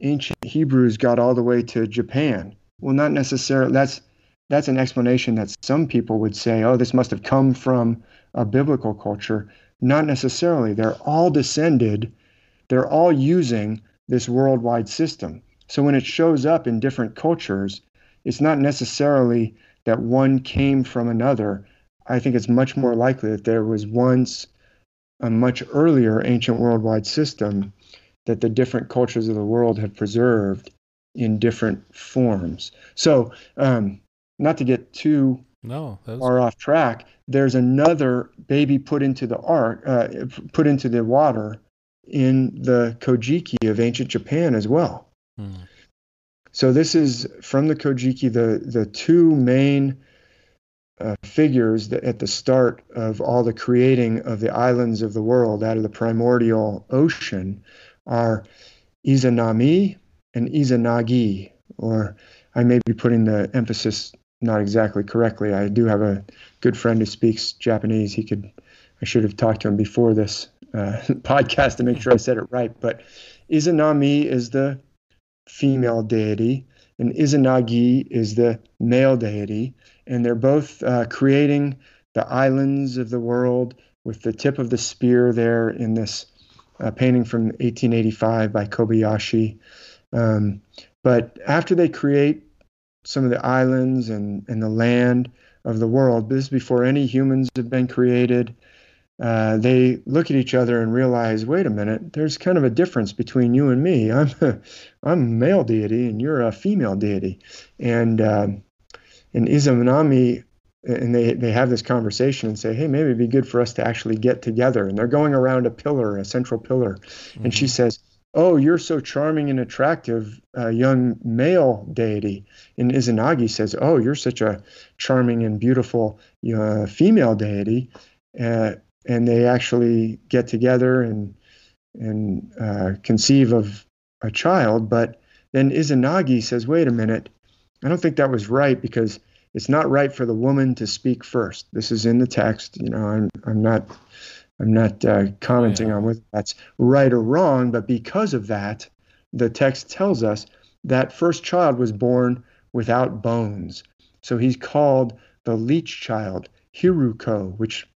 ancient Hebrews got all the way to Japan. Well, not necessarily. That's that's an explanation that some people would say, oh, this must have come from a biblical culture. Not necessarily. They're all descended. They're all using this worldwide system. So when it shows up in different cultures, it's not necessarily that one came from another. I think it's much more likely that there was once a much earlier ancient worldwide system that the different cultures of the world have preserved in different forms. So, um, not to get too no was... far off track, there's another baby put into the ark, uh, put into the water in the Kojiki of ancient Japan as well. Hmm. So this is from the Kojiki, the the two main uh, figures that at the start of all the creating of the islands of the world out of the primordial ocean are Izanami and Izanagi, or I may be putting the emphasis not exactly correctly. I do have a good friend who speaks Japanese. He could, I should have talked to him before this uh, *laughs* podcast to make sure I said it right. But Izanami is the female deity, and Izanagi is the male deity, and they're both uh, creating the islands of the world with the tip of the spear there in this uh, painting from 1885 by Kobayashi. Um, but after they create some of the islands and, and the land of the world, this is before any humans have been created, uh, they look at each other and realize, wait a minute, there's kind of a difference between you and me. I'm a, I'm a male deity and you're a female deity. And uh, and Izanami, and they, they have this conversation and say, hey, maybe it'd be good for us to actually get together. And they're going around a pillar, a central pillar. Mm-hmm. And she mm-hmm. says, oh, you're so charming and attractive, uh, young male deity. And Izanagi says, oh, you're such a charming and beautiful uh, female deity. Uh, and they actually get together and and uh, conceive of a child. But then Izanagi says, wait a minute, I don't think that was right because it's not right for the woman to speak first. This is in the text. You know, I'm I'm not I'm not uh, commenting yeah. on whether that's right or wrong, but because of that, the text tells us that first child was born without bones. So he's called the leech child, Hiruko, which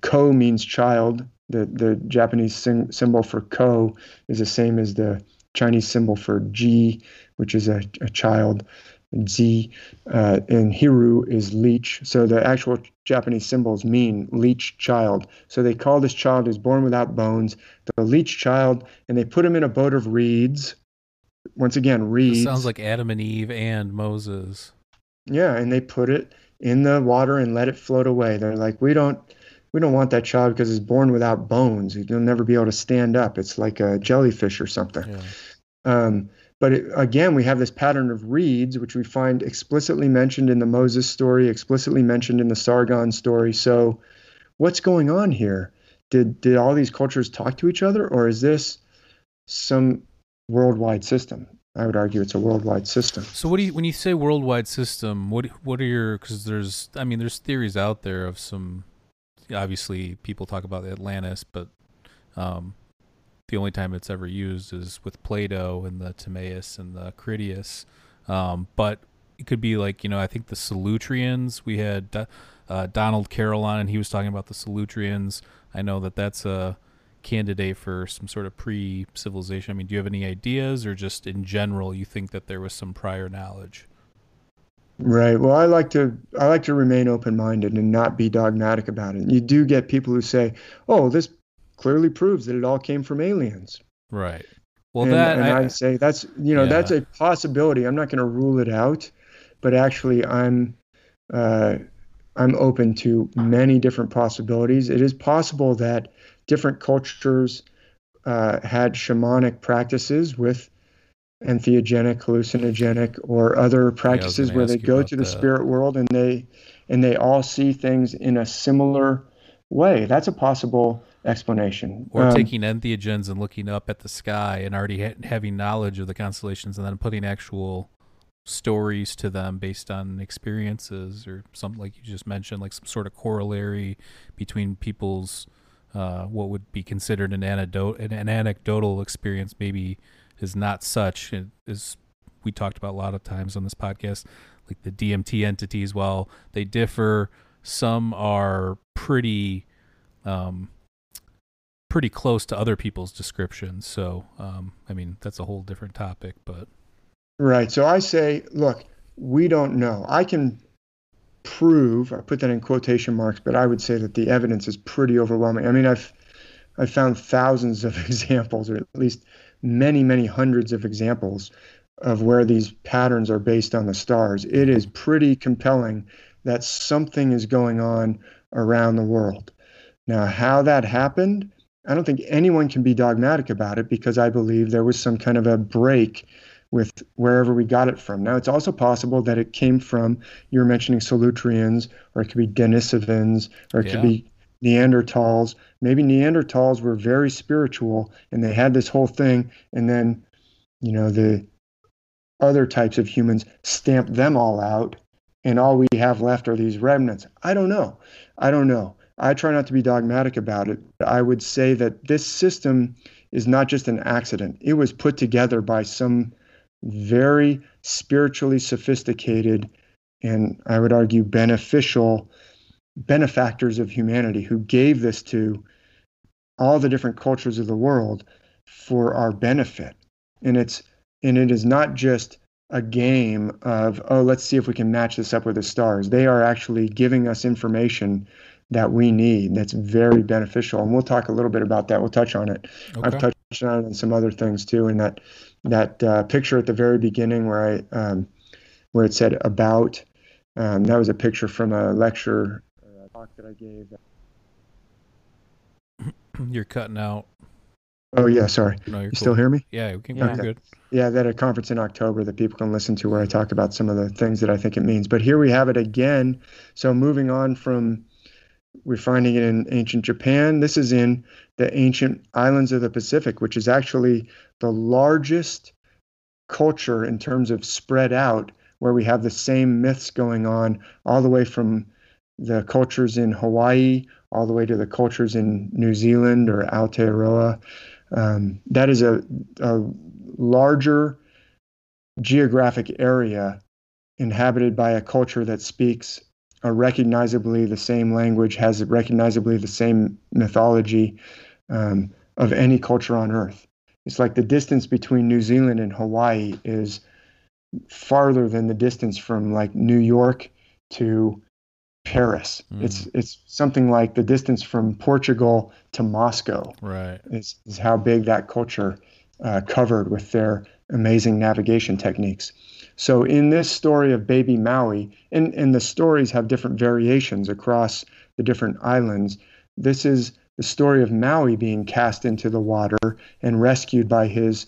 ko means child. The the Japanese symbol for ko is the same as the Chinese symbol for ji, which is a, a child. Z uh, and Hiru is leech. So the actual Japanese symbols mean leech child. So they call this child who's born without bones the leech child, and they put him in a boat of reeds. Once again, reeds. This sounds like Adam and Eve and Moses. Yeah, and they put it in the water and let it float away. They're like, we don't we don't want that child because he's born without bones. He'll never be able to stand up. It's like a jellyfish or something. Yeah. Um, but it, again, we have this pattern of reeds, which we find explicitly mentioned in the Moses story, explicitly mentioned in the Sargon story. So, what's going on here? Did did all these cultures talk to each other, or is this some worldwide system? I would argue it's a worldwide system. So, what do you when you say worldwide system? What what are your because there's I mean there's theories out there of some obviously people talk about Atlantis, but um, the only time it's ever used is with Plato and the Timaeus and the Critias. Um, but it could be like you know I think the Solutreans. We had uh, Donald Carroll and he was talking about the Solutreans. I know that that's a candidate for some sort of pre-civilization. I mean, do you have any ideas, or just in general, you think that there was some prior knowledge? Right. Well, I like to I like to remain open-minded and not be dogmatic about it. You do get people who say, "Oh, this clearly proves that it all came from aliens." Right. Well, and, that and I, I, say that's you know yeah. that's a possibility. I'm not going to rule it out, but actually, I'm uh, I'm open to many different possibilities. It is possible that different cultures uh, had shamanic practices with entheogenic, hallucinogenic, or other practices yeah, where they go to the that. spirit world and they and they all see things in a similar way. That's a possible explanation. Or um, taking entheogens and looking up at the sky and already ha- having knowledge of the constellations and then putting actual stories to them based on experiences or something like you just mentioned, like some sort of corollary between people's uh, what would be considered an anecdote an anecdotal experience, maybe is not such as we talked about a lot of times on this podcast like the DMT entities while they differ. Some are pretty um, pretty close to other people's descriptions. So um, I mean that's a whole different topic but. Right. So I say look we don't know. I can prove I put that in quotation marks but I would say that the evidence is pretty overwhelming. I mean I've I've found thousands of *laughs* examples or at least many, many hundreds of examples of where these patterns are based on the stars. It is pretty compelling that something is going on around the world. Now, how that happened, I don't think anyone can be dogmatic about it because I believe there was some kind of a break with wherever we got it from. Now, it's also possible that it came from, you were mentioning Solutreans, or it could be Denisovans, or it yeah. could be Neanderthals. Maybe Neanderthals were very spiritual and they had this whole thing, and then, you know, the other types of humans stamped them all out, and all we have left are these remnants. I don't know. I don't know. I try not to be dogmatic about it. I would say that this system is not just an accident. It was put together by some very spiritually sophisticated and I would argue beneficial benefactors of humanity who gave this to all the different cultures of the world for our benefit. And it's and it is not just a game of oh let's see if we can match this up with the stars. They are actually giving us information that we need that's very beneficial and we'll talk a little bit about that we'll touch on it okay. i've touched on it and some other things too and that that uh, picture at the very beginning where i um, where it said about um, that was a picture from a lecture talk that i gave. *clears throat* You're cutting out. Oh yeah sorry. No, you cool. still hear me? Yeah we can yeah. good. Yeah that a conference in october that people can listen to where i talk about some of the things that i think it means. But here we have it again. So moving on from we're finding it in ancient Japan. This is in the ancient islands of the Pacific, which is actually the largest culture in terms of spread out, where we have the same myths going on all the way from the cultures in Hawaii all the way to the cultures in New Zealand or Aotearoa. Um, that is a, a larger geographic area inhabited by a culture that speaks a recognizably the same language, has recognizably the same mythology um, of any culture on Earth. It's like the distance between New Zealand and Hawaii is farther than the distance from like New York to Paris. Mm. It's it's something like the distance from Portugal to Moscow. Right. Is, is how big that culture uh, covered with their amazing navigation techniques. So in this story of baby Maui, and, and the stories have different variations across the different islands, this is the story of Maui being cast into the water and rescued by his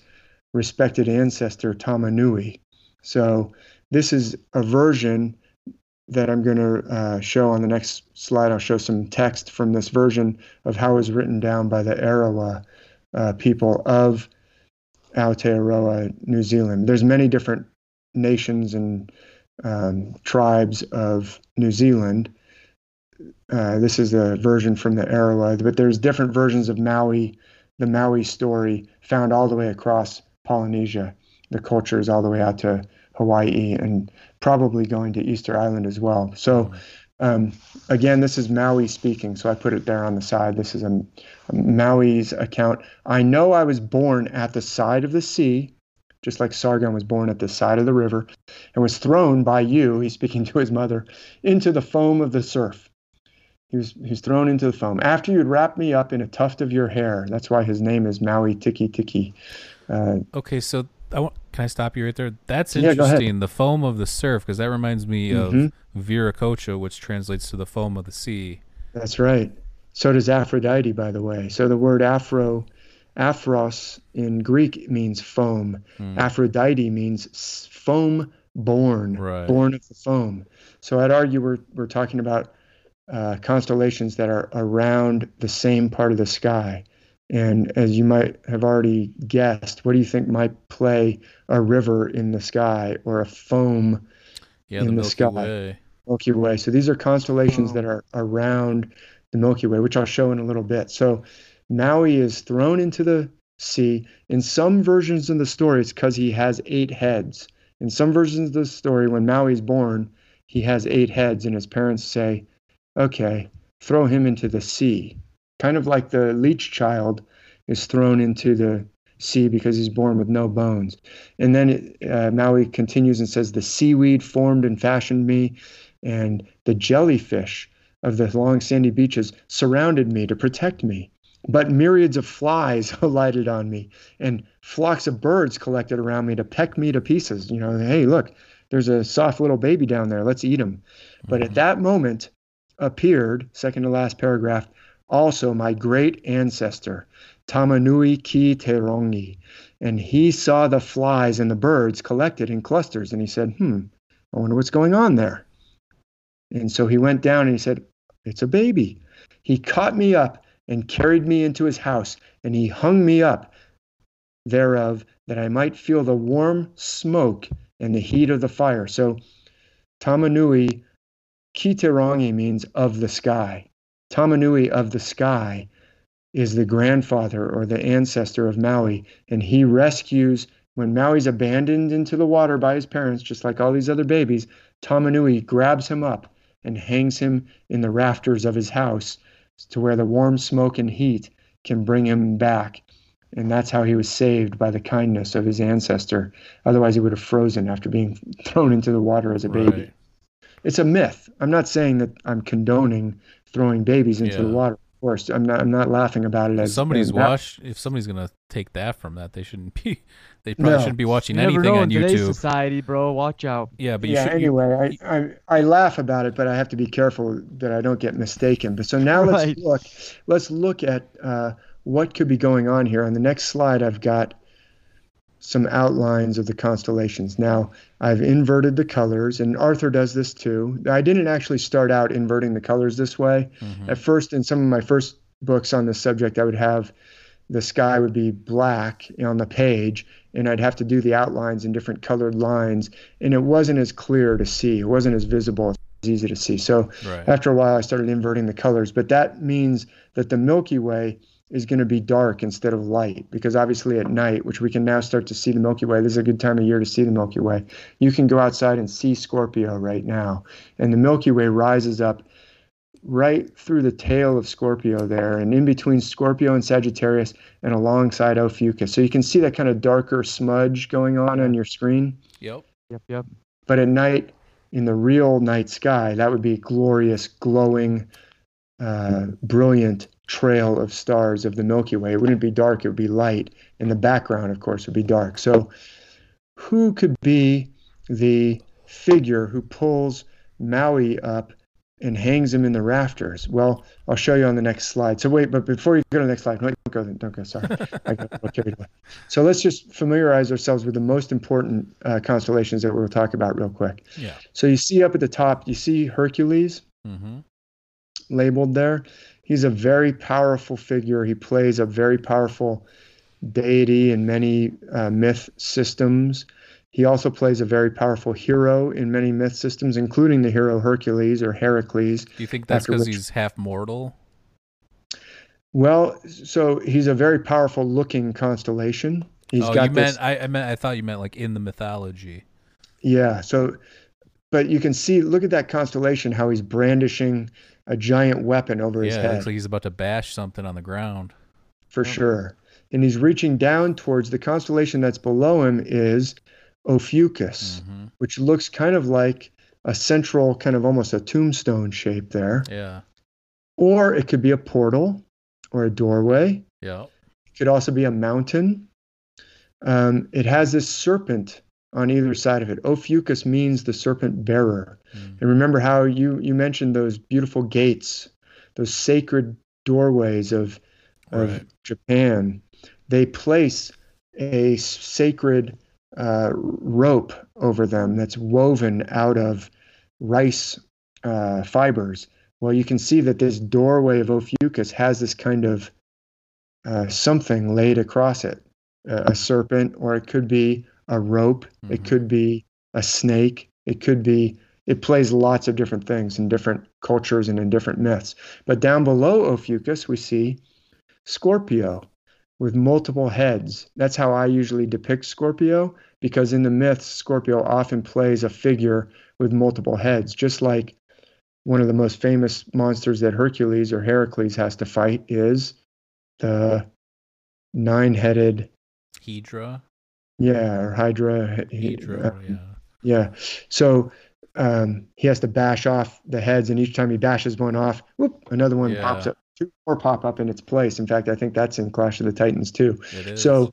respected ancestor Tamanui. So this is a version that I'm going to uh, show on the next slide. I'll show some text from this version of how it was written down by the Arawa uh, people of Aotearoa, New Zealand. There's many different nations and um, tribes of New Zealand. Uh, this is a version from the Arawa, but there's different versions of Maui, the Maui story found all the way across Polynesia. The culture is all the way out to Hawaii and probably going to Easter Island as well. So, um, again, this is Maui speaking, so I put it there on the side. This is a, a Maui's account. I know I was born at the side of the sea just like Sargon was born at the side of the river and was thrown by you, he's speaking to his mother, into the foam of the surf. He was, he was thrown into the foam. After you'd wrapped me up in a tuft of your hair. That's why his name is Maui Tiki Tiki. Uh, okay, so I want, can I stop you right there? That's interesting. Yeah, the foam of the surf, because that reminds me mm-hmm. of Viracocha, which translates to the foam of the sea. That's right. So does Aphrodite, by the way. So the word Afro Aphros in Greek means foam. Mm. Aphrodite means foam born, right. born of the foam. So I'd argue we're, we're talking about uh, constellations that are around the same part of the sky. And as you might have already guessed, what do you think might play a river in the sky or a foam yeah, in the, the sky? Way. Milky Way. So these are constellations oh. that are around the Milky Way, which I'll show in a little bit. So Maui is thrown into the sea. In some versions of the story, it's because he has eight heads. In some versions of the story, when Maui is born, he has eight heads, and his parents say, okay, throw him into the sea. Kind of like the leech child is thrown into the sea because he's born with no bones. And then uh, Maui continues and says, The seaweed formed and fashioned me, and the jellyfish of the long sandy beaches surrounded me to protect me. But myriads of flies *laughs* alighted on me, and flocks of birds collected around me to peck me to pieces. You know, hey, look, there's a soft little baby down there. Let's eat him. But at mm-hmm. that moment appeared, second to last paragraph, also my great ancestor, Tamanui Ki Te Rangi. And he saw the flies and the birds collected in clusters, and he said, Hmm, I wonder what's going on there. And so he went down and he said, It's a baby. He caught me up and carried me into his house, and he hung me up thereof, that I might feel the warm smoke and the heat of the fire. So, Tamanui, Kiterangi means of the sky. Tamanui of the sky is the grandfather or the ancestor of Maui, and he rescues when Maui's abandoned into the water by his parents, just like all these other babies. Tamanui grabs him up and hangs him in the rafters of his house to where the warm smoke and heat can bring him back. And that's how he was saved by the kindness of his ancestor. Otherwise, he would have frozen after being *laughs* thrown into the water as a baby. Right. It's a myth. I'm not saying that I'm condoning throwing babies into Yeah. the water. Of course, I'm not. I'm not laughing about it If as somebody's as that- watch if somebody's gonna take that from that, they shouldn't be. *laughs* They probably No. shouldn't be watching You never anything know on in today's YouTube. society, bro. Watch out. Yeah, but you yeah. should. you- Anyway, I, I I laugh about it, but I have to be careful that I don't get mistaken. But so now let's *laughs* look. Let's look at uh, what could be going on here. On the next slide, I've got some outlines of the constellations. Now I've inverted the colors, and Arthur does this too. I didn't actually start out inverting the colors this way. Mhm. At first, in some of my first books on this subject, I would have the sky would be black on the page, and I'd have to do the outlines in different colored lines, and it wasn't as clear to see. It wasn't as visible. Was easy to see. So Right. after a while, I started inverting the colors, but that means that the Milky Way is going to be dark instead of light because obviously at night, which we can now start to see the Milky Way, this is a good time of year to see the Milky Way. You can go outside and see Scorpio right now, and the Milky Way rises up right through the tail of Scorpio there, and in between Scorpio and Sagittarius, and alongside Ophiuchus. So you can see that kind of darker smudge going on on your screen. Yep. Yep, yep. But at night, in the real night sky, that would be glorious, glowing, uh, brilliant trail of stars of the Milky Way. It wouldn't be dark, it would be light. And the background, of course, would be dark. So, who could be the figure who pulls Maui up and hangs him in the rafters? Well, I'll show you on the next slide. So, wait, but before you go to the next slide, no, don't go, don't go, sorry. I got a carried away. So, let's just familiarize ourselves with the most important uh, constellations that we'll talk about real quick. Yeah. So you see up at the top, you see Hercules Mm-hmm. labeled there. He's a very powerful figure. He plays a very powerful deity in many uh, myth systems. He also plays a very powerful hero in many myth systems, including the hero Hercules or Heracles. Do you think that's because which- he's half mortal? Well, so he's a very powerful looking constellation. He's oh, got you this. meant I, I meant I thought you meant like in the mythology. Yeah. So, but you can see, look at that constellation, how he's brandishing a giant weapon over his yeah, it head. looks like he's about to bash something on the ground. for sure. And he's reaching down towards the constellation that's below him is Ophiuchus, hmm which looks kind of like a central, kind of almost a tombstone shape there. Yeah. Or it could be a portal or a doorway. Yeah. It could also be a mountain. Um, it has this serpent on either side of it. Ophiuchus means the serpent bearer. Mm. And remember how you, you mentioned those beautiful gates, those sacred doorways of, of Right. Japan. They place a sacred uh, rope over them that's woven out of rice uh, fibers. Well, you can see that this doorway of Ophiuchus has this kind of uh, something laid across it a, a serpent, or it could be a rope, it Mhm. could be a snake, it could be, it plays lots of different things in different cultures and in different myths. But down below Ophiuchus, we see Scorpio with multiple heads. That's how I usually depict Scorpio, because in the myths, Scorpio often plays a figure with multiple heads, just like one of the most famous monsters that Hercules or Heracles has to fight is the nine headed, Hydra. Yeah, or Hydra. Hydra. uh, yeah. yeah. So um, he has to bash off the heads, and each time he bashes one off, whoop, another one Yeah. pops up. Two more pop up in its place. In fact, I think that's in Clash of the Titans too. It is. So,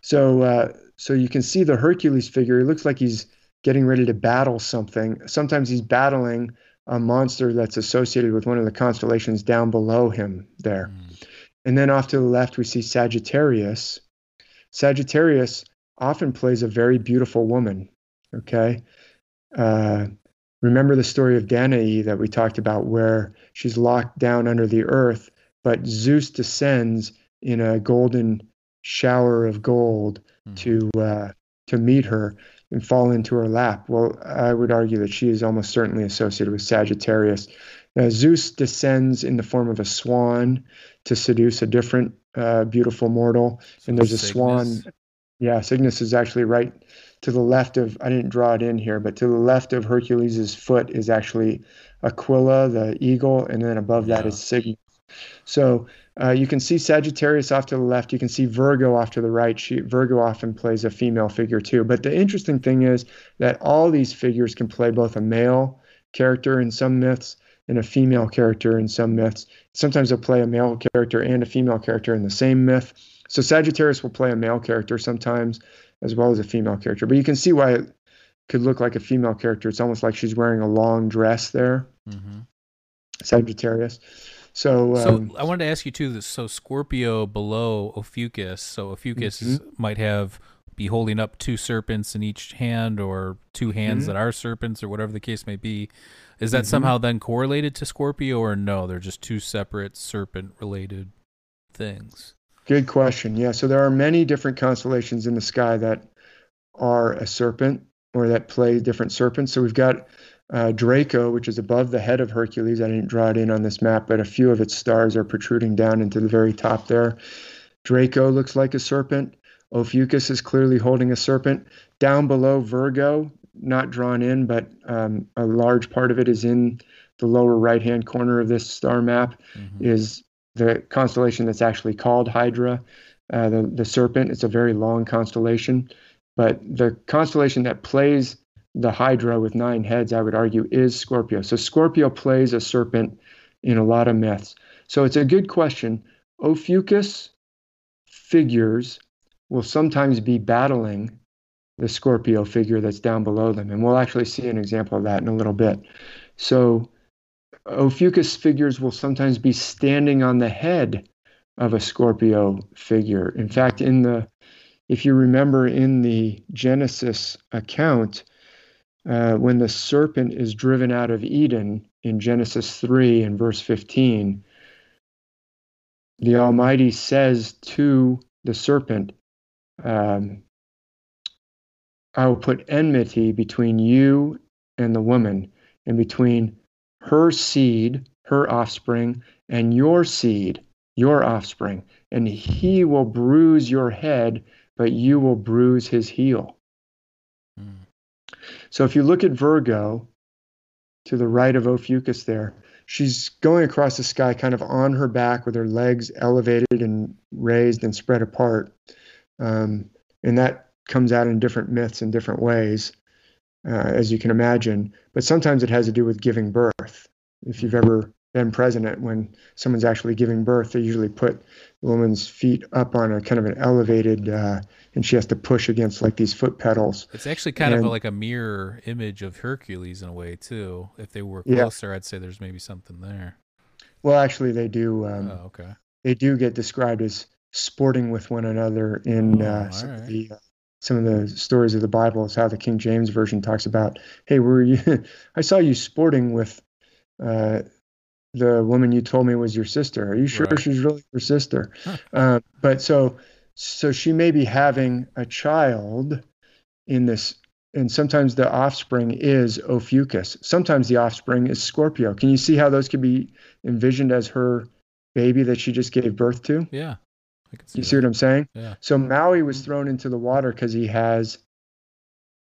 so, uh, so you can see the Hercules figure. It looks like he's getting ready to battle something. Sometimes he's battling a monster that's associated with one of the constellations down below him there. Mm. And then off to the left, we see Sagittarius. Sagittarius often plays a very beautiful woman. Okay. Uh, remember the story of Danae that we talked about, where she's locked down under the earth, but Zeus descends in a golden shower of gold Mhm. to uh, to meet her and fall into her lap. Well, I would argue that she is almost certainly associated with Sagittarius. Uh, Zeus descends in the form of a swan to seduce a different uh, beautiful mortal, So and there's a swan. Yeah, Cygnus is actually right to the left of. I didn't draw it in here, but to the left of Hercules' foot is actually Aquila, the eagle, and then above that Yeah. is Cygnus. So uh, you can see Sagittarius off to the left. You can see Virgo off to the right. She, Virgo often plays a female figure too. But the interesting thing is that all these figures can play both a male character in some myths and a female character in some myths. Sometimes they'll play a male character and a female character in the same myth. So Sagittarius will play a male character sometimes as well as a female character. But you can see why it could look like a female character. It's almost like she's wearing a long dress there, hmm Sagittarius. So, So um, I wanted to ask you too. This so Scorpio below Ophiuchus. So Ophiuchus Mm-hmm. might have be holding up two serpents in each hand, or two hands Mhm. that are serpents, or whatever the case may be. Is that Mhm. somehow then correlated to Scorpio, or no? They're just two separate serpent-related things. Good question. Yeah, so there are many different constellations in the sky that are a serpent or that play different serpents. So we've got uh, Draco, which is above the head of Hercules. I didn't draw it in on this map, but a few of its stars are protruding down into the very top there. Draco looks like a serpent. Ophiuchus is clearly holding a serpent. Down below, Virgo, not drawn in, but um, a large part of it is in the lower right hand corner of this star map Mhm. is the constellation that's actually called Hydra, uh, the the serpent. It's a very long constellation, but the constellation that plays the Hydra with nine heads, I would argue, is Scorpio. So Scorpio plays a serpent in a lot of myths. So it's a good question. Ophiuchus figures will sometimes be battling the Scorpio figure that's down below them, and we'll actually see an example of that in a little bit. So Ophiuchus figures will sometimes be standing on the head of a Scorpio figure. In fact, in the if you remember in the Genesis account, uh, when the serpent is driven out of Eden in Genesis 3 and verse 15, the Almighty says to the serpent, um, I will put enmity between you and the woman, and between her seed, her offspring, and your seed, your offspring, and he will bruise your head, but you will bruise his heel. Mm. So if you look at Virgo to the right of Ophiuchus there, she's going across the sky kind of on her back with her legs elevated and raised and spread apart. Um, and that comes out in different myths in different ways, uh, as you can imagine. But sometimes it has to do with giving birth. If you've ever been present when someone's actually giving birth, they usually put the woman's feet up on a kind of an elevated, uh, and she has to push against like these foot pedals. It's actually kind of And- like a mirror image of Hercules in a way too. If they were Yeah. closer, I'd say there's maybe something there. Well, actually, they do. Um, oh, okay. they do get described as sporting with one another in Oh, uh, of the, uh, some of the stories of the Bible. Is how the King James version talks about, "Hey, were you? *laughs* I saw you sporting with uh, the woman you told me was your sister. Are you sure Right. she's really your sister?" Huh. Uh, but so, so she may be having a child in this. And sometimes the offspring is Ophiuchus. Sometimes the offspring is Scorpio. Can you see how those could be envisioned as her baby that she just gave birth to? Yeah. See You that. see what I'm saying? Yeah. So Maui was thrown into the water because he has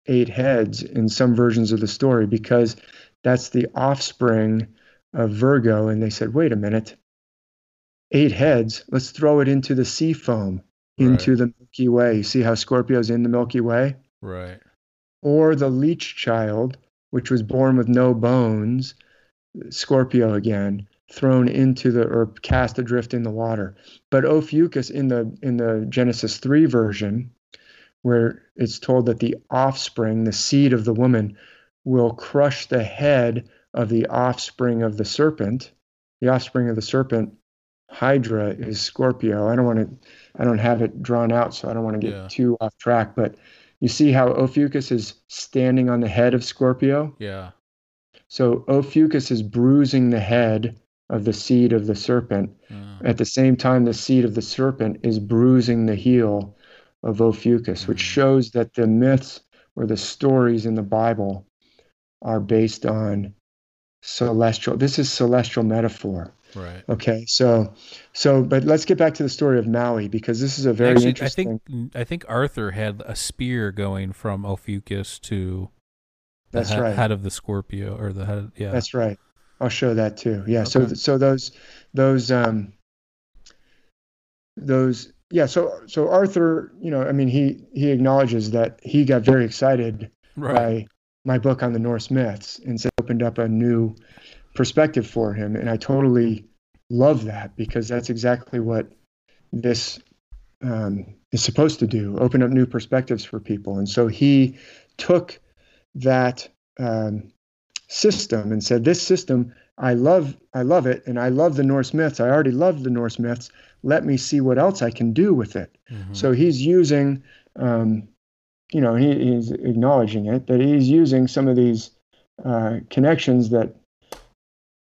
eight heads in some versions of the story because that's the offspring of Virgo. And they said, wait a minute, eight heads, let's throw it into the sea foam, into Right. the Milky Way. You see how Scorpio's in the Milky Way? Right. Or the leech child, which was born with no bones, Scorpio again, thrown into the or cast adrift in the water. But Ophiuchus in the in the Genesis 3 version, where it's told that the offspring, the seed of the woman, will crush the head of the offspring of the serpent. The offspring of the serpent, Hydra, is Scorpio. I don't want to I don't have it drawn out, so I don't want to get Yeah. too off track, but you see how Ophiuchus is standing on the head of Scorpio? Yeah. So Ophiuchus is bruising the head of the seed of the serpent. Uh, At the same time, the seed of the serpent is bruising the heel of Ophiuchus, which Mm. shows that the myths or the stories in the Bible are based on celestial. This is celestial metaphor. Right. Okay. So, so, but let's get back to the story of Maui because this is a very Actually, I think I think Arthur had a spear going from Ophiuchus to the That's right. head of the Scorpio or the head. Yeah. That's right. I'll show that too. Yeah. So, Okay. so those, those, um, those, yeah. So, so Arthur, you know, I mean, he he acknowledges that he got very excited right. by my book on the Norse myths and so it opened up a new perspective for him. And I totally love that because that's exactly what this um, is supposed to do open up new perspectives for people. And so he took that um, system and said, This system, I love, I love it, and I love the Norse myths. I already love the Norse myths. Let me see what else I can do with it. Mhm. So he's using, um, you know, he, he's acknowledging it that he's using some of these uh, connections that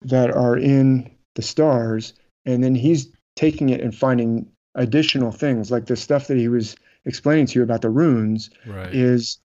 that are in the stars, and then he's taking it and finding additional things, like the stuff that he was explaining to you about the runes right. is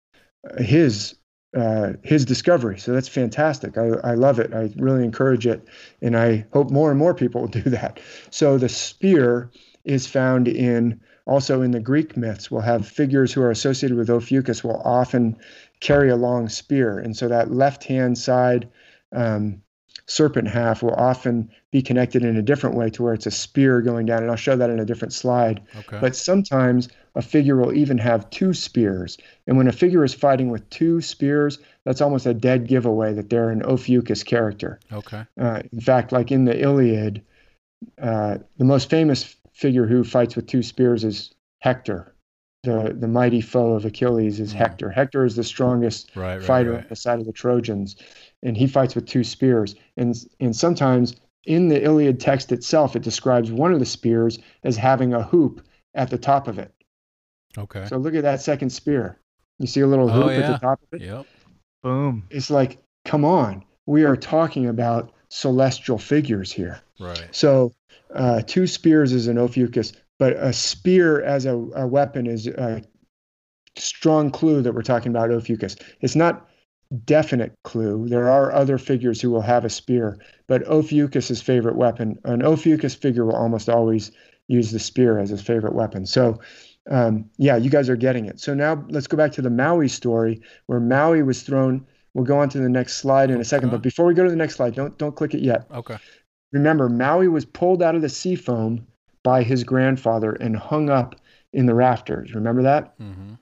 his uh, his discovery. So that's fantastic. I, I love it. I really encourage it, and I hope more and more people *laughs* will do that. So the spear is found in also in the Greek myths. We'll have figures who are associated with Ophiuchus will often carry a long spear, and so that left hand side. Um, serpent half will often be connected in a different way to where it's a spear going down and I'll show that in a different slide okay. but sometimes a figure will even have two spears. And when a figure is fighting with two spears, that's almost a dead giveaway that they're an Ophiuchus character. okay. Uh, in fact, like in the Iliad, uh, the most famous figure who fights with two spears is Hector. The, the mighty foe of Achilles is Mm. Hector. Hector is the strongest Right. Right. fighter right. on the side of the Trojans, and he fights with two spears. And and sometimes in the Iliad text itself, it describes one of the spears as having a hoop at the top of it. Okay. So look at that second spear. You see a little Oh, hoop at the top of it. Yep. Boom. It's like, come on, we are talking about celestial figures here. Right. So uh, two spears is an Ophiuchus, but a spear as a, a weapon is a strong clue that we're talking about Ophiuchus. It's not definite clue. There are other figures who will have a spear, but Ophiuchus's favorite weapon, an Ophiuchus figure will almost always use the spear as his favorite weapon. So um, yeah, you guys are getting it. So now let's go back to the Maui story where Maui was thrown. We'll go on to the next slide in a second, but before we go to the next slide, don't don't click it yet. Okay. Remember, Maui was pulled out of the sea foam by his grandfather and hung up in the rafters. Remember that? Mm-hmm.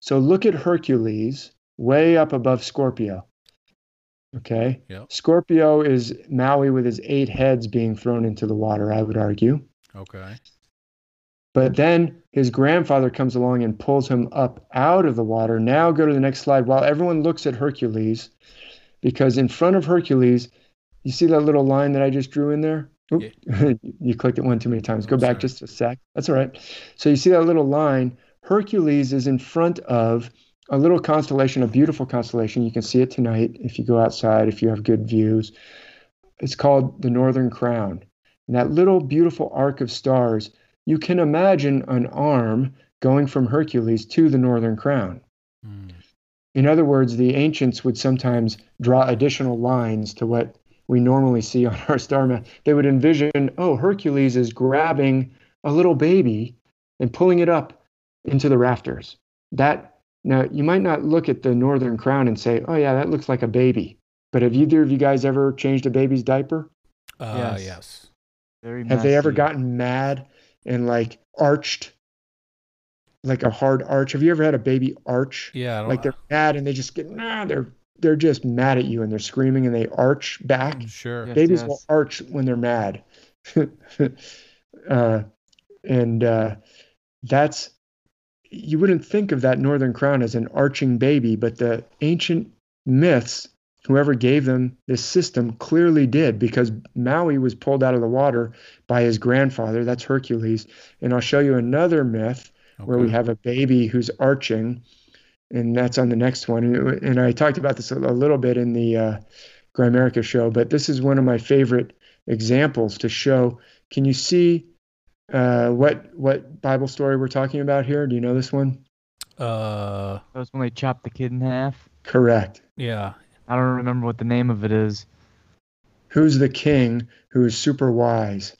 So look at Hercules way up above Scorpio. Okay. Yep. Scorpio is Maui with his eight heads being thrown into the water, I would argue. Okay. But then his grandfather comes along and pulls him up out of the water. Now go to the next slide while everyone looks at Hercules, because in front of Hercules, you see that little line that I just drew in there? Oop. *laughs* you clicked it one too many times. Go Oh, back sorry. just a sec. That's all right. So you see that little line. Hercules is in front of a little constellation, a beautiful constellation. You can see it tonight if you go outside, if you have good views. It's called the Northern Crown. And that little beautiful arc of stars you can imagine an arm going from Hercules to the Northern Crown. Mm. In other words, the ancients would sometimes draw additional lines to what we normally see on our star map. They would envision, oh, Hercules is grabbing a little baby and pulling it up into the rafters. That now you might not look at the Northern Crown and say, oh yeah, that looks like a baby. But have either of you guys ever changed a baby's diaper? Uh, Yes. yes. Very Have they ever gotten mad and like arched, like a hard arch? Have you ever had a baby arch? Yeah. I don't, Like they're mad and they just get nah, they're they're just mad at you and they're screaming and they arch back. sure. Yeah. Babies yes. will arch when they're mad, *laughs* uh, and uh, that's you wouldn't think of that northern crown as an arching baby, but the ancient myths whoever gave them this system clearly did because Maui was pulled out of the water by his grandfather. That's Hercules. And I'll show you another myth where we have a baby who's arching, and that's on the next one. And, and I talked about this a, a little bit in the uh, Grimerica show, but this is one of my favorite examples to show. Can you see uh, what what Bible story we're talking about here? Do you know this one? Uh. That was when they chopped the kid in half. Correct. Yeah. I don't remember what the name of it is. Who's the king who is super wise?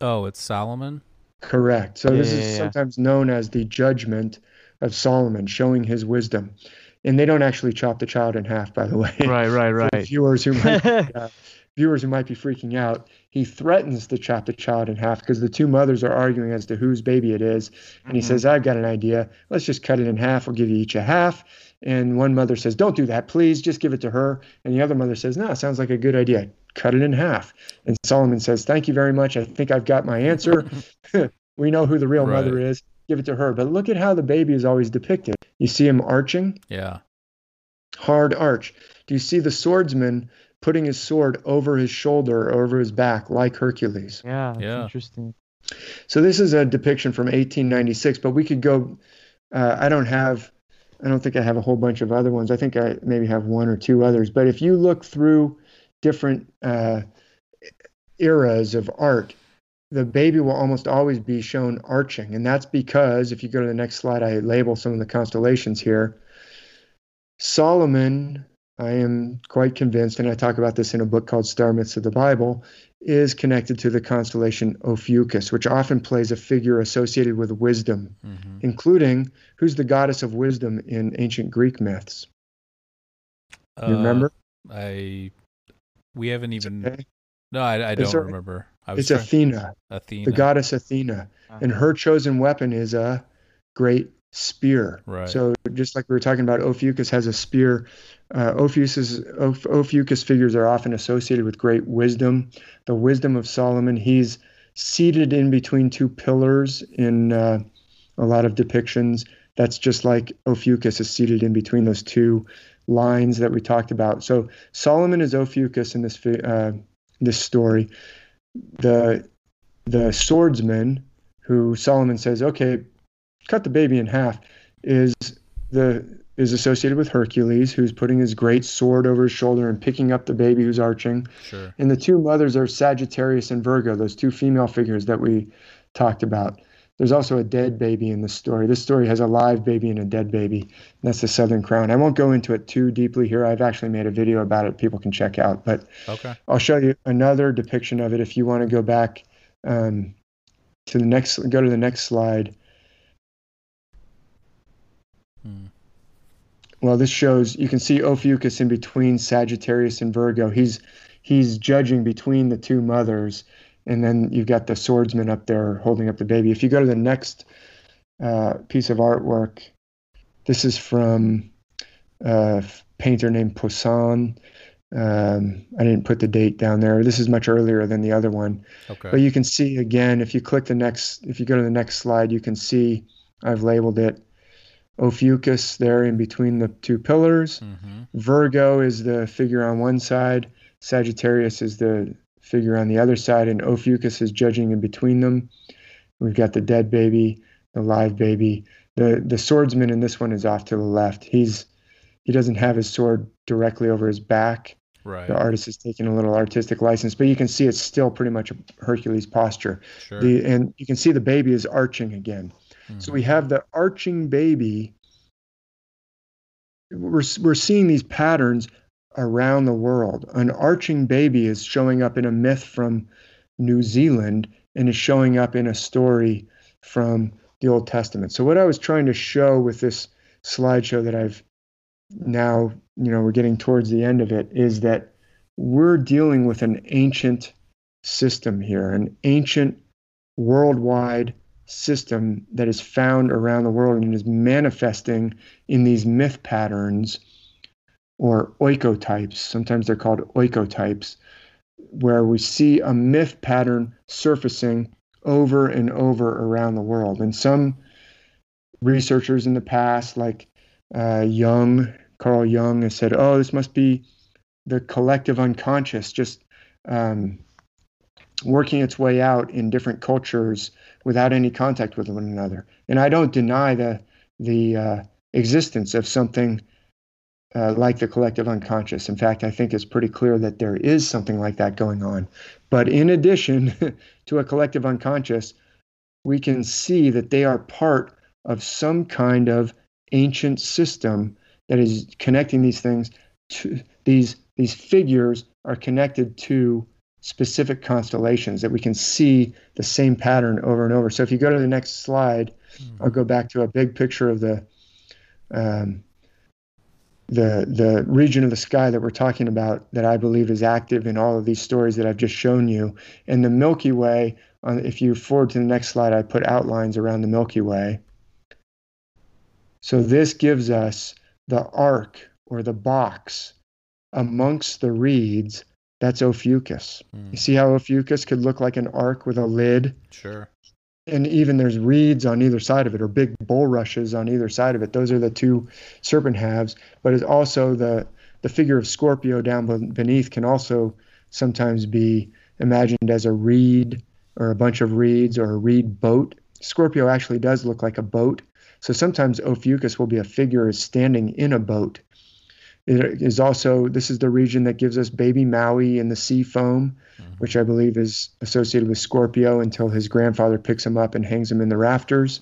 Oh, it's Solomon. Correct. So this is yeah, yeah. sometimes known as the judgment of Solomon, showing his wisdom. And they don't actually chop the child in half, by the way. Right, right, *laughs* For right. viewers who might uh, *laughs* viewers who might be freaking out, he threatens to chop the child in half because the two mothers are arguing as to whose baby it is. And he Mhm. says, "I've got an idea. Let's just cut it in half. We'll give you each a half." And one mother says, "Don't do that, please. Just give it to her." And the other mother says, "No, sounds like a good idea. Cut it in half." And Solomon says, "Thank you very much. I think I've got my answer. *laughs* we know who the real mother is. Give it to her." But look at how the baby is always depicted. You see him arching, Yeah. hard arch. Do you see the swordsman putting his sword over his shoulder, over his back, like Hercules? Yeah, that's Yeah. interesting. So this is a depiction from 1896, but we could go. Uh, I don't have, I don't think I have a whole bunch of other ones. I think I maybe have one or two others. But if you look through different uh, eras of art, the baby will almost always be shown arching, and that's because if you go to the next slide, I label some of the constellations here. Solomon, I am quite convinced, and I talk about this in a book called Star Myths of the Bible, is connected to the constellation Ophiuchus, which often plays a figure associated with wisdom, hmm including who's the goddess of wisdom in ancient Greek myths. You remember? Uh, I. We haven't even. Okay? No, I, I don't a- remember. I was It's trying- Athena, Athena. the goddess Athena, and her chosen weapon is a great spear. Right. So just like we were talking about, Ophiuchus has a spear. Uh, Ophiuchus, Oph- Ophiuchus figures are often associated with great wisdom, the wisdom of Solomon. He's seated in between two pillars in uh, a lot of depictions. That's just like Ophiuchus is seated in between those two lines that we talked about. So Solomon is Ophiuchus in this uh, this story. The the swordsman who Solomon says, "Okay, cut the baby in half," is the is associated with Hercules, who's putting his great sword over his shoulder and picking up the baby who's arching. Sure. And the two mothers are Sagittarius and Virgo, those two female figures that we talked about. There's also a dead baby in this story. This story has a live baby and a dead baby. And that's the Southern Crown. I won't go into it too deeply here. I've actually made a video about it people can check out. But Okay. I'll show you another depiction of it if you want to go back um, to the next, go to the next slide. Hmm. Well, this shows you can see Ophiuchus in between Sagittarius and Virgo. He's he's judging between the two mothers, and then you've got the swordsman up there holding up the baby. If you go to the next uh, piece of artwork, this is from a painter named Poussin. Um, I didn't put the date down there. This is much earlier than the other one. Okay. But you can see again, if you click the next, if you go to the next slide, you can see I've labeled it Ophiuchus there in between the two pillars. hmm Virgo is the figure on one side, Sagittarius is the figure on the other side, and Ophiuchus is judging in between them. We've got the dead baby, the live baby. The the swordsman in this one is off to the left. He's he doesn't have his sword directly over his back. Right. The artist is taking a little artistic license, but you can see it's still pretty much a Hercules posture. Sure. The and you can see the baby is arching again. So Mhm. we have the arching baby. We're we're seeing these patterns around the world. An arching baby is showing up in a myth from New Zealand and is showing up in a story from the Old Testament. So what I was trying to show with this slideshow that I've now, you know, we're getting towards the end of it is that we're dealing with an ancient system here, an ancient worldwide system that is found around the world and is manifesting in these myth patterns or oikotypes. Sometimes they're called oikotypes, where we see a myth pattern surfacing over and over around the world. And some researchers in the past, like uh, Jung, Carl Jung, has said, oh, this must be the collective unconscious just um, working its way out in different cultures without any contact with one another. And I don't deny the the uh, existence of something uh, like the collective unconscious. In fact, I think it's pretty clear that there is something like that going on. But in addition *laughs* to a collective unconscious, we can see that they are part of some kind of ancient system that is connecting these things to these these figures are connected to specific constellations that we can see the same pattern over and over. So if you go to the next slide, mm-hmm. I'll go back to a big picture of the um, the the region of the sky that we're talking about that I believe is active in all of these stories that I've just shown you. And the Milky Way, on, if you forward to the next slide, I put outlines around the Milky Way. So this gives us the arc or the box amongst the reeds. That's Ophiuchus. Mm. You see how Ophiuchus could look like an arc with a lid? Sure and even there's reeds on either side of it or big bulrushes on either side of it those are the two serpent halves but it's also the the figure of scorpio down beneath can also sometimes be imagined as a reed or a bunch of reeds or a reed boat scorpio actually does look like a boat so sometimes ophiuchus will be a figure standing in a boat it is also this is the region that gives us baby maui and the sea foam mm-hmm. which I believe is associated with Scorpio until his grandfather picks him up and hangs him in the rafters.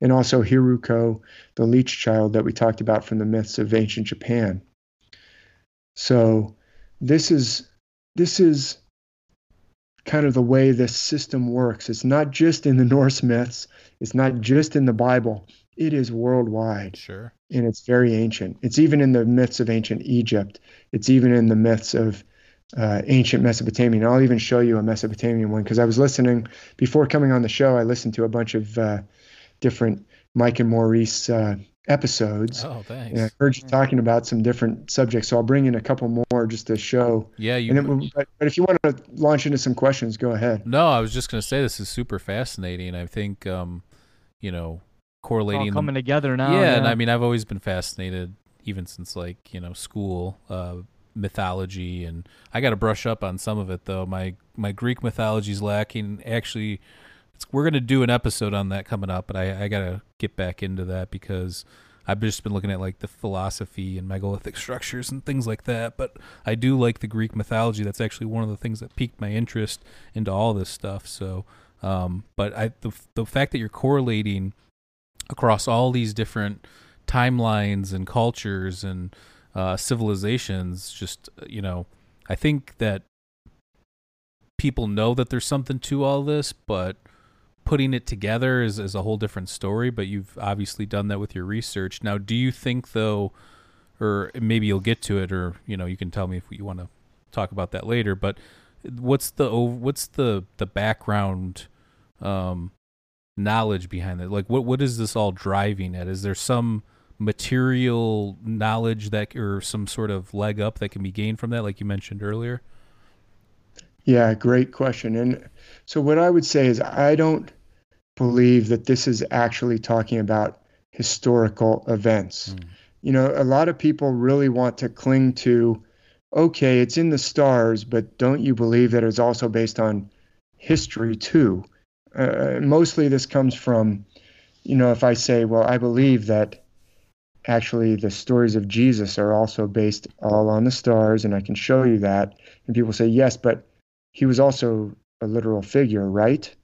And also Hiruko, the leech child that we talked about from the myths of ancient Japan. So this is this is kind of the way this system works. It's not just in the Norse myths, it's not just in the Bible. It is worldwide. Sure. And it's very ancient. It's even in the myths of ancient Egypt. It's even in the myths of uh, ancient Mesopotamian. I'll even show you a Mesopotamian one because I was listening before coming on the show. I listened to a bunch of uh, different Mike and Maurice uh, episodes. Oh, thanks. And I heard you talking about some different subjects, so I'll bring in a couple more just to show. Yeah, you. Then, but, but, if you want to launch into some questions, go ahead. No, I was just going to say this is super fascinating. I think, um, you know, correlating coming them, together now. Yeah, yeah, and I mean, I've always been fascinated, even since like you know school. Uh, mythology and I got to brush up on some of it though. My my Greek mythology is lacking. Actually, we're going to do an episode on that coming up, but I, I got to get back into that because I've just been looking at like the philosophy and megalithic *laughs* structures and things like that. But I do like the Greek mythology. That's actually one of the things that piqued my interest into all this stuff. So, um, but I the the fact that you're correlating across all these different timelines and cultures and uh, civilizations just you know i think that people know that there's something to all this but putting it together is, is a whole different story but you've obviously done that with your research. Now do you think though or maybe you'll get to it or you know you can tell me if you want to talk about that later but what's the what's the the background um knowledge behind it? Like what what is this all driving at? Is there some material knowledge that or some sort of leg up that can be gained from that like you mentioned earlier? Yeah great question. And so what i would say is i don't believe that this is actually talking about historical events. Mm. you know a lot of people really want to cling to okay it's in the stars but don't you believe that it's also based on history too uh, mostly this comes from you know if i say well i believe that actually the stories of Jesus are also based all on the stars, and I can show you that. And people say, yes, but he was also a literal figure, right?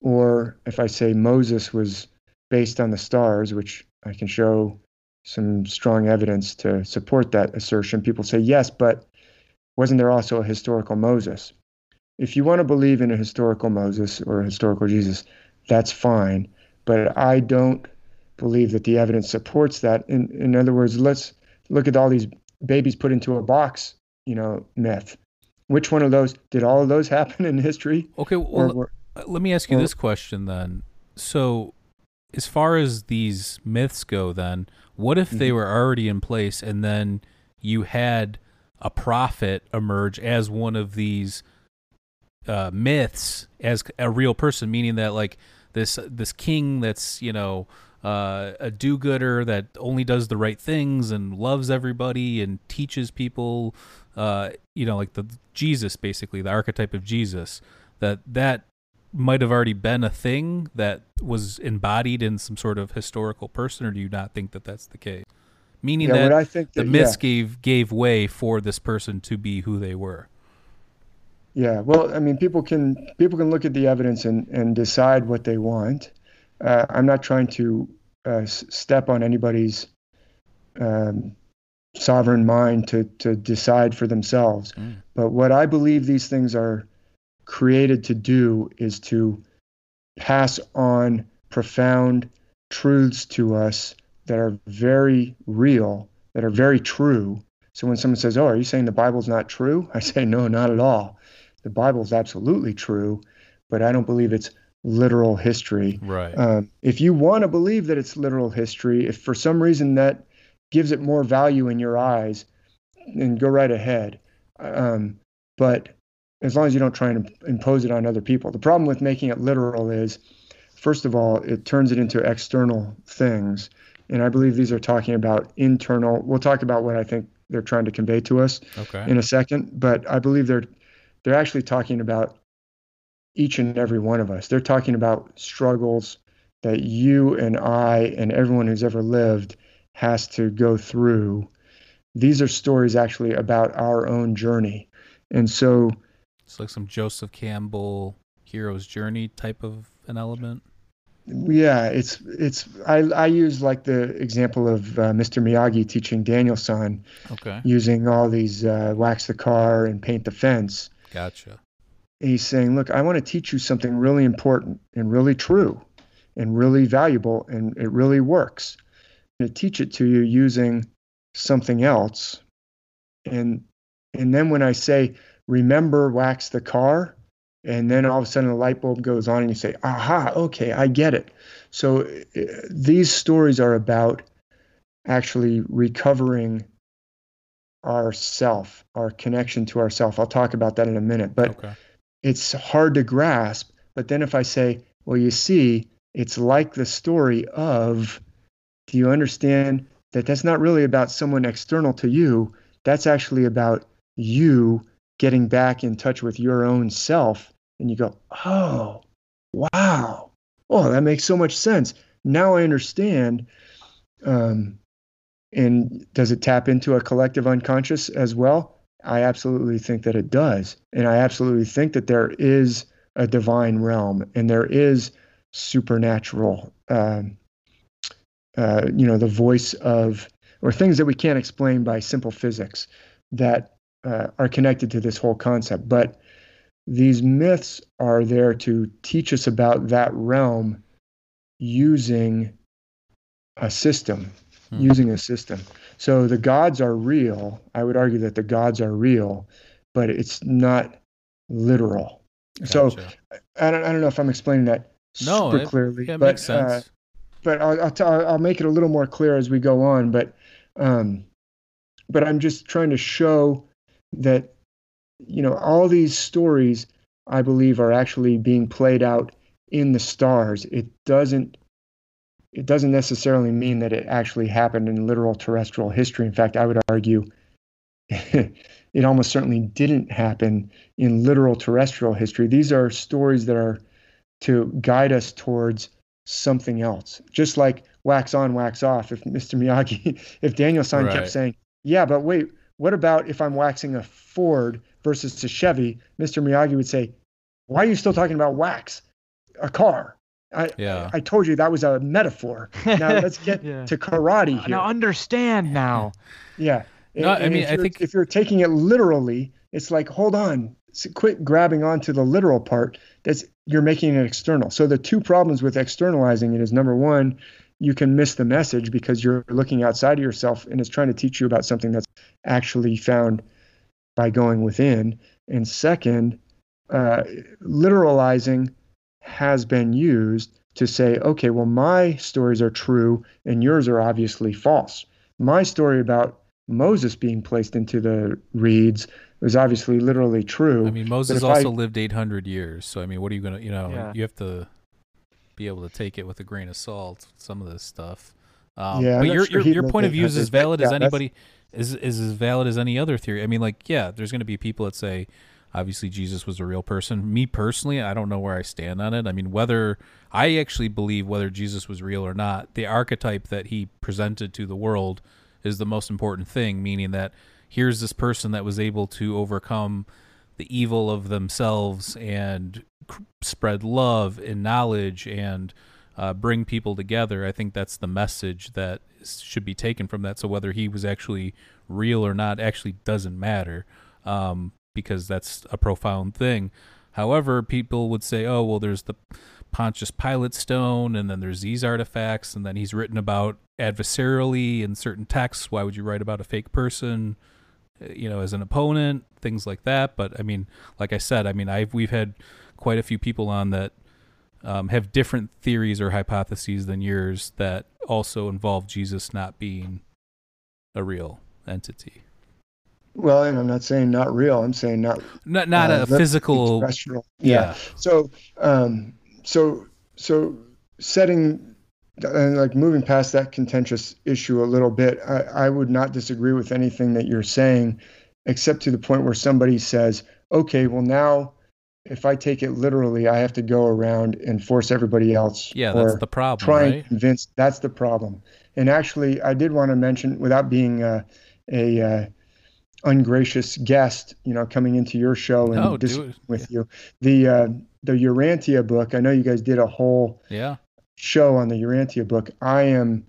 Or if I say Moses was based on the stars, which I can show some strong evidence to support that assertion, people say, yes, but wasn't there also a historical Moses? If you want to believe in a historical Moses or a historical Jesus, that's fine. But I don't believe that the evidence supports that. In, in other words, let's look at all these babies put into a box, you know, myth. Which one of those did all of those *laughs* happen in history? Okay, well, or, uh, let me ask you or, this question then. So, as far as these myths go, then what if mm-hmm. they were already in place and then you had a prophet emerge as one of these uh, myths as a real person, meaning that like this this king that's you know uh, a do-gooder that only does the right things and loves everybody and teaches people uh, you know like the jesus basically the archetype of jesus that that might have already been a thing that was embodied in some sort of historical person or do you not think that that's the case meaning yeah, that, I think that, the myths yeah. gave gave way for this person to be who they were yeah well i mean people can people can look at the evidence and and decide what they want uh, I'm not trying to uh, step on anybody's um, sovereign mind to to decide for themselves. Mm. But what I believe these things are created to do is to pass on profound truths to us that are very real, that are very true. So when someone says, "Oh, are you saying the Bible's not true?" I say, "No, not at all. The Bible is absolutely true, but I don't believe it's literal history." Right. Um, if you want to believe that it's literal history, if for some reason that gives it more value in your eyes, then go right ahead. Um, but as long as you don't try and impose it on other people. The problem with making it literal is, first of all, it turns it into external things. And I believe these are talking about internal. We'll talk about what I think they're trying to convey to us okay. in a second, but I believe they're they're actually talking about each and every one of us. They're talking about struggles that you and I and everyone who's ever lived has to go through. These are stories actually about our own journey. And so it's like some Joseph Campbell hero's journey type of an element. Yeah, it's it's I I use like the example of uh, Mr. Miyagi teaching Daniel-san Okay. using all these uh, wax the car and paint the fence. Gotcha. he's saying, Look, I want to teach you something really important and really true and really valuable, and it really works. I'm going to teach it to you using something else. And and then when I say, remember wax the car, and then all of a sudden a light bulb goes on and you say, aha, okay, I get it. So uh, these stories are about actually recovering our self, our connection to ourself. I'll talk about that in a minute, but okay. it's hard to grasp. But then if I say, well, you see, it's like the story of, do you understand that that's not really about someone external to you? That's actually about you getting back in touch with your own self. And you go, oh, wow. Oh, that makes so much sense. Now I understand. Um, and does it tap into a collective unconscious as well? I absolutely think that it does. And I absolutely think that there is a divine realm and there is supernatural, um, uh, you know, the voice of, or things that we can't explain by simple physics that uh, are connected to this whole concept. But these myths are there to teach us about that realm using a system, Hmm. using a system. So the gods are real. I would argue that the gods are real, but it's not literal. So I don't, I don't know if I'm explaining that no, super it, clearly, it but makes sense. uh, but I'll I'll, t- I'll make it a little more clear as we go on. But um, but I'm just trying to show that you know all these stories I believe are actually being played out in the stars. It doesn't it doesn't necessarily mean that it actually happened in literal terrestrial history. In fact, I would argue *laughs* it almost certainly didn't happen in literal terrestrial history. These are stories that are to guide us towards something else. Just like wax on, wax off. If Mr. Miyagi, *laughs* if Daniel San Right. kept saying, yeah, but wait, what about if I'm waxing a Ford versus a Chevy? Mr. Miyagi would say, why are you still talking about wax? A car. I, Yeah. I told you that was a metaphor. Now *laughs* let's get Yeah. to karate here. Now understand now. Yeah. No, I mean, if I you're- think- if you're taking it literally, it's like, hold on, quit grabbing onto the literal part. That's you're making it external. So the two problems with externalizing it is number one, you can miss the message because you're looking outside of yourself and it's trying to teach you about something that's actually found by going within. And second, uh, literalizing has been used to say, okay, well, my stories are true and yours are obviously false. My story about Moses being placed into the reeds was obviously literally true. I mean, Moses also I- lived 800 years. So, I mean, what are you going to, you know, Yeah. you have to be able to take it with a grain of salt, some of this stuff. Um, Yeah, but your, sure your, your point of view is as valid but as anybody, is, is as valid as any other theory. I mean, like, yeah, there's going to be people that say, obviously Jesus was a real person. Me personally, I don't know where I stand on it. I mean, whether I actually believe whether Jesus was real or not, the archetype that he presented to the world is the most important thing, meaning that here's this person that was able to overcome the evil of themselves and spread love and knowledge and uh, bring people together. I think that's the message that should be taken from that. So whether he was actually real or not actually doesn't matter um, because that's a profound thing. However, people would say, oh, well, there's the Pontius Pilate stone, and then there's these artifacts, and then he's written about adversarially in certain texts. Why would you write about a fake person, uh, you know, as an opponent, things like that? But I mean, like I said, I mean, I've we've had quite a few people on that um, have different theories or hypotheses than yours that also involve Jesus not being a real entity. Well, and I'm not saying not real. I'm saying not not not uh, a physical. Yeah. yeah. So, um, so, so setting and like moving past that contentious issue a little bit, I, I would not disagree with anything that you're saying, except to the point where somebody says, "Okay, well now." If I take it literally, I have to go around and force everybody else. Yeah, that's the problem. Try right? and convince. That's the problem. And actually, I did want to mention, without being uh, a, a uh, ungracious guest, you know, coming into your show and no, discussing with yeah. you. The uh, the Urantia book. I know you guys did a whole yeah show on the Urantia book. I am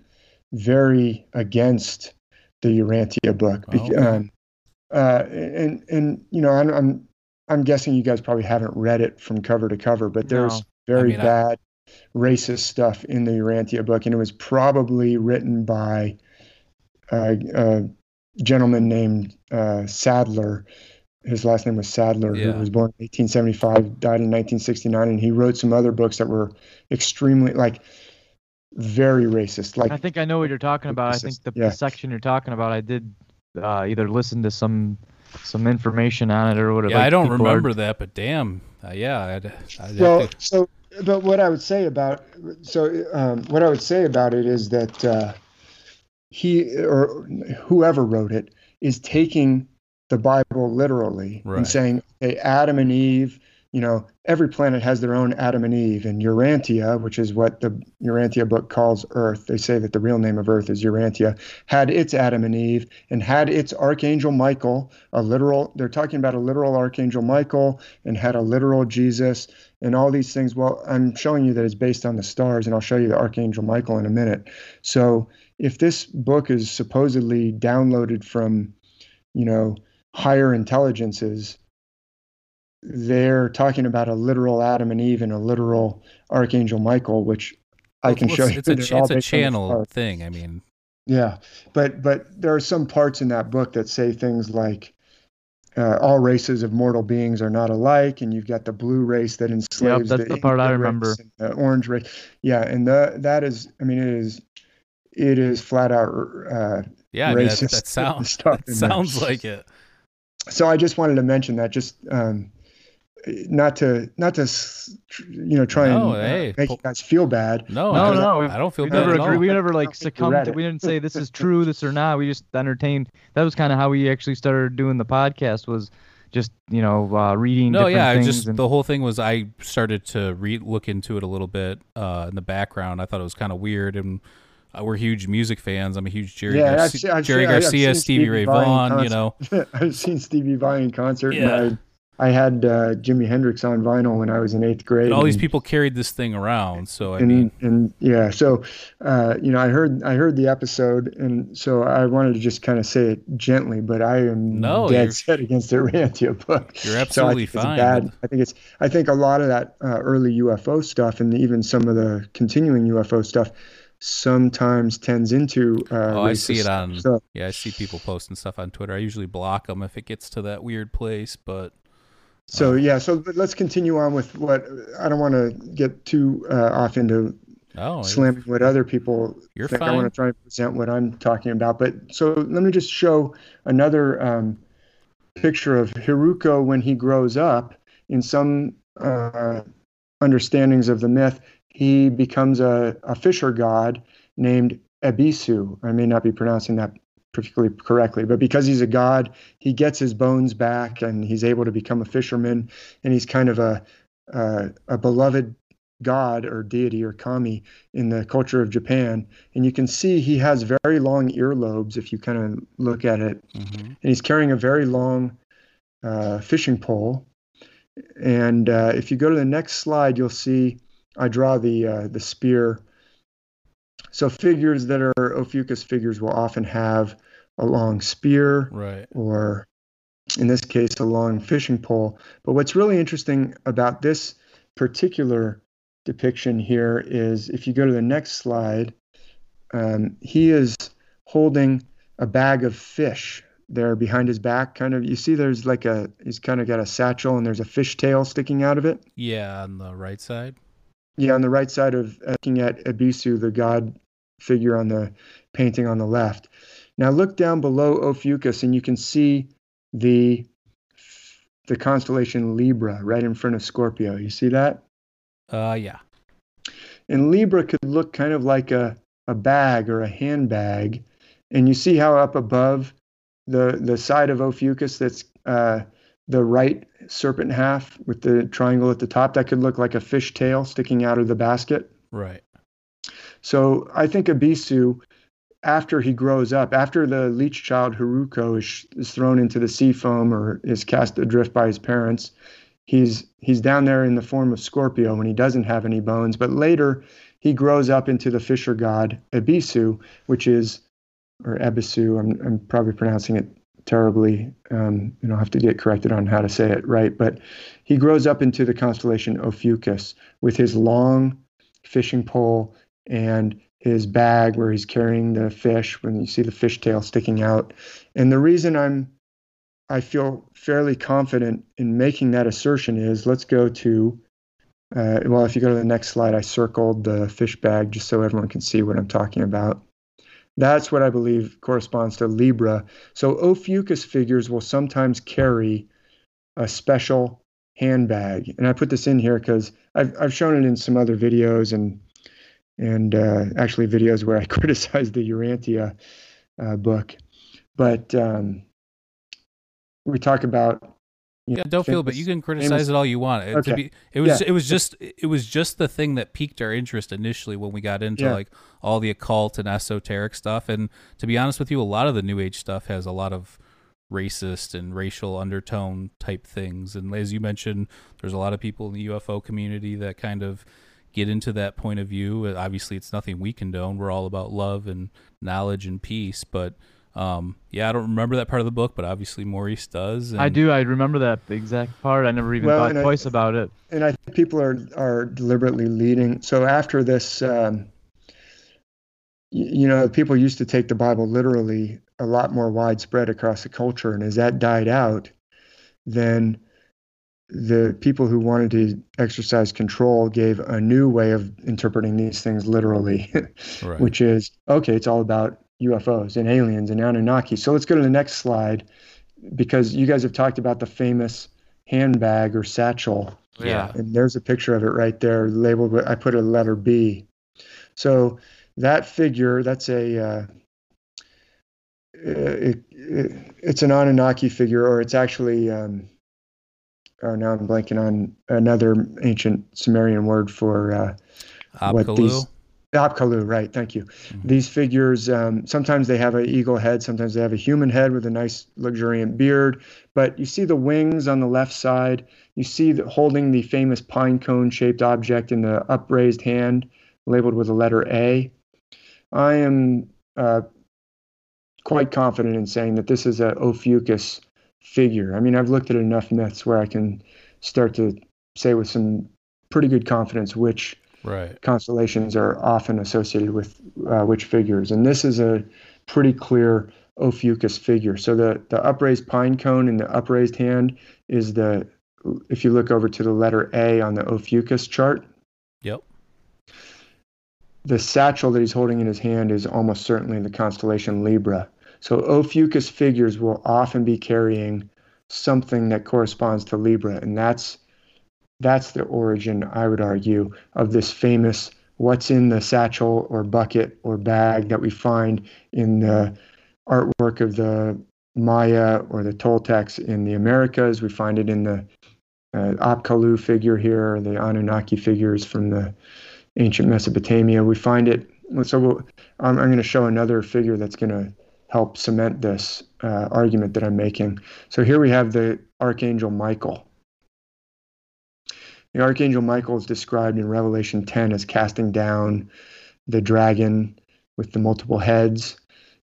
very against the Urantia book. Oh, okay. um, uh, and and you know, I'm, I'm I'm guessing you guys probably haven't read it from cover to cover, but there's no. very I mean, bad I... racist stuff in the Urantia book, and it was probably written by uh, uh, gentleman named uh, Sadler. His last name was Sadler, yeah. who was born in 1875, died in 1969, and he wrote some other books that were extremely like very racist. Like I think I know what you're talking about. Racist. I think the, yeah. the, section you're talking about, I did uh, either listen to some some information on it or whatever. Yeah, like I don't remember are... that, but damn, uh, yeah. I'd, I'd well, to... so but what I would say about so um, what I would say about it is that. Uh, he or whoever wrote it is taking the Bible literally right. and saying, hey, Adam and Eve, you know, every planet has their own Adam and Eve. And Urantia, which is what the Urantia book calls Earth, they say that the real name of Earth is Urantia, had its Adam and Eve and had its Archangel Michael, a literal, they're talking about a literal Archangel Michael and had a literal Jesus and all these things. Well, I'm showing you that it's based on the stars, and I'll show you the Archangel Michael in a minute. So, if this book is supposedly downloaded from, you know, higher intelligences, they're talking about a literal Adam and Eve and a literal Archangel Michael, which I can well, show it's you. A, it's a channel thing. I mean, yeah, but but there are some parts in that book that say things like. Uh, all races of mortal beings are not alike, and you've got the blue race that enslaves. Yep, that's the, the part I remember. the orange race, yeah, and the, that is, I mean, it is it is flat out uh, yeah, I mean, that, that, *laughs* *laughs* sounds that sounds like it. So I just wanted to mention that, just um, not to not to you know try no, and uh, hey, make you guys feel bad. No, no, no. I don't feel we bad. Never agree, all. we never like succumbed. To, we didn't say this is true, this or not. We just entertained. That was kind of how we actually started doing the podcast. Was just you know uh, reading. No, yeah, just and... the whole thing was I started to read, look into it a little bit uh, in the background. I thought it was kind of weird and uh, we're huge music fans. I'm a huge Jerry, yeah, Garcia, I've, I've Jerry Garcia, Stevie, Stevie Ray Vaughan. You know, *laughs* I've seen Stevie Vai in concert. Yeah. And I, I had uh, Jimi Hendrix on vinyl when I was in eighth grade. all and, these people carried this thing around. So I and, mean, and yeah, so uh, you know, I heard I heard the episode, and so I wanted to just kind of say it gently, but I am no, dead set against the *laughs* Urantia book. You're absolutely so fine. Bad, I think it's I think a lot of that uh, early UFO stuff, and even some of the continuing UFO stuff sometimes tends into. Uh, oh, I see it on. Stuff. Yeah, I see people posting stuff on Twitter. I usually block them if it gets to that weird place, but. So uh, yeah, so let's continue on with what I don't want to get too uh, off into oh, slamming what other people you're think. Fine. I want to try and present what I'm talking about. But so let me just show another um, picture of Hiruko when he grows up. In some uh, understandings of the myth, he becomes a, a fisher god named Ebisu. I may not be pronouncing that particularly correctly, but because he's a god, he gets his bones back and he's able to become a fisherman. And he's kind of a uh, a beloved god or deity or kami in the culture of Japan. And you can see he has very long earlobes if you kind of look at it. Mm-hmm. And he's carrying a very long uh, fishing pole. And uh, if you go to the next slide, you'll see I draw the uh, the spear. So figures that are Ophiuchus figures will often have a long spear, right. or in this case, a long fishing pole. But what's really interesting about this particular depiction here is if you go to the next slide, um, he is holding a bag of fish there behind his back. Kind of, you see, there's like a, he's kind of got a satchel and there's a fish tail sticking out of it. Yeah, on the right side. Yeah, on the right side of looking at Ebisu, the god figure on the painting on the left. Now look down below Ophiuchus and you can see the the constellation Libra right in front of Scorpio. You see that? Uh yeah. And Libra could look kind of like a, a bag or a handbag. And you see how up above the the side of Ophiuchus that's uh, the right serpent half with the triangle at the top, that could look like a fish tail sticking out of the basket. Right. So I think Ebisu, after he grows up, after the leech child Hiruko is, is thrown into the sea foam or is cast adrift by his parents, he's he's down there in the form of Scorpio when he doesn't have any bones. But later he grows up into the fisher god Ebisu, which is or Ebisu. I'm I'm probably pronouncing it terribly. Um, and I'll have to get corrected on how to say it right. But he grows up into the constellation Ophiuchus with his long fishing pole and his bag where he's carrying the fish when you see the fish tail sticking out. And the reason I'm I feel fairly confident in making that assertion is let's go to uh, well, if you go to the next slide, I circled the fish bag just so everyone can see what I'm talking about. That's what I believe corresponds to Libra. So Ophiuchus figures will sometimes carry a special handbag, and I put this in here because I've I've shown it in some other videos and and uh, actually videos where I *laughs* criticize the Urantia uh, book. But um, we talk about yeah, know, don't feel, but you can criticize it all you want. It, okay. Be, it was yeah. it was just it was just the thing that piqued our interest initially when we got into yeah. like all the occult and esoteric stuff. And to be honest with you, a lot of the new age stuff has a lot of racist and racial undertone type things. And as you mentioned, there's a lot of people in the UFO community that kind of get into that point of view. Obviously, it's nothing we condone. We're all about love and knowledge and peace. But um, yeah, I don't remember that part of the book, but obviously Maurice does. And... I do. I remember that exact part. I never even well, thought twice I, about it. And I think people are are deliberately leading. So after this, um, you know, people used to take the Bible literally a lot more widespread across the culture, and as that died out, then the people who wanted to exercise control gave a new way of interpreting these things literally, *laughs* right. which is okay, it's all about UFOs and aliens and Anunnaki. So let's go to the next slide because you guys have talked about the famous handbag or satchel. Yeah. And there's a picture of it right there labeled with, I put a letter B. So that figure, that's a, uh, it, it, it's an Anunnaki figure, or it's actually, um, oh, now I'm blanking on another ancient Sumerian word for uh, what these. Apkallu, right? Thank you. Mm-hmm. These figures, um, sometimes they have an eagle head, sometimes they have a human head with a nice luxuriant beard. But you see the wings on the left side. You see the, holding the famous pine cone shaped object in the upraised hand, labeled with the letter A. I am uh, quite confident in saying that this is a Ophiuchus figure. I mean, I've looked at enough myths where I can start to say with some pretty good confidence which right. constellations are often associated with uh, which figures. And this is a pretty clear Ophiuchus figure. So the, the upraised pine cone in the upraised hand is the, if you look over to the letter A on the Ophiuchus chart. Yep. The satchel that he's holding in his hand is almost certainly the constellation Libra. So Ophiuchus figures will often be carrying something that corresponds to Libra, and that's that's the origin, I would argue, of this famous what's in the satchel or bucket or bag that we find in the artwork of the Maya or the Toltecs in the Americas. We find it in the uh, Apkallu figure here, the Anunnaki figures from the ancient Mesopotamia. We find it. So we'll, I'm, I'm going to show another figure that's going to help cement this uh, argument that I'm making. So here we have the Archangel Michael. The archangel Michael is described in Revelation 10 as casting down the dragon with the multiple heads.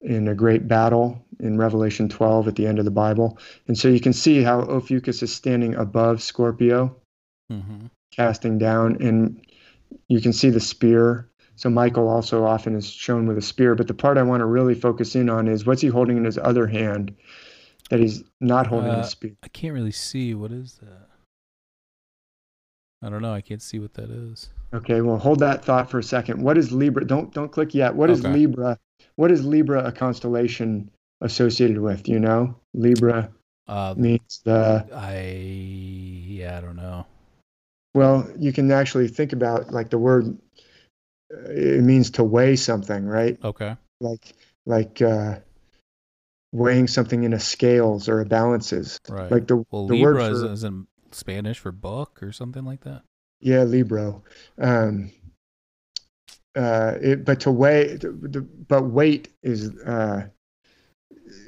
in a great battle in Revelation 12 at the end of the Bible. And so you can see how Ophiuchus is standing above Scorpio, mm-hmm. casting down, and you can see the spear. So Michael also often is shown with a spear. But the part I want to really focus in on is what's he holding in his other hand that he's not holding uh, a spear? I can't really see. What is that? I don't know. I can't see what that is. Okay, well, hold that thought for a second. What is Libra? Don't don't click yet. What is okay. Libra? What is Libra a constellation associated with? You know, Libra uh, means the. I yeah, I don't know. Well, you can actually think about like the word. Uh, it means to weigh something, right? Okay. Like like uh, weighing something in a scales or a balances. Right. Like the well, the Libra word for, is, in Spanish for book or something like that. Yeah, Libro. Um, uh, it, but to weigh, the, but weight is uh,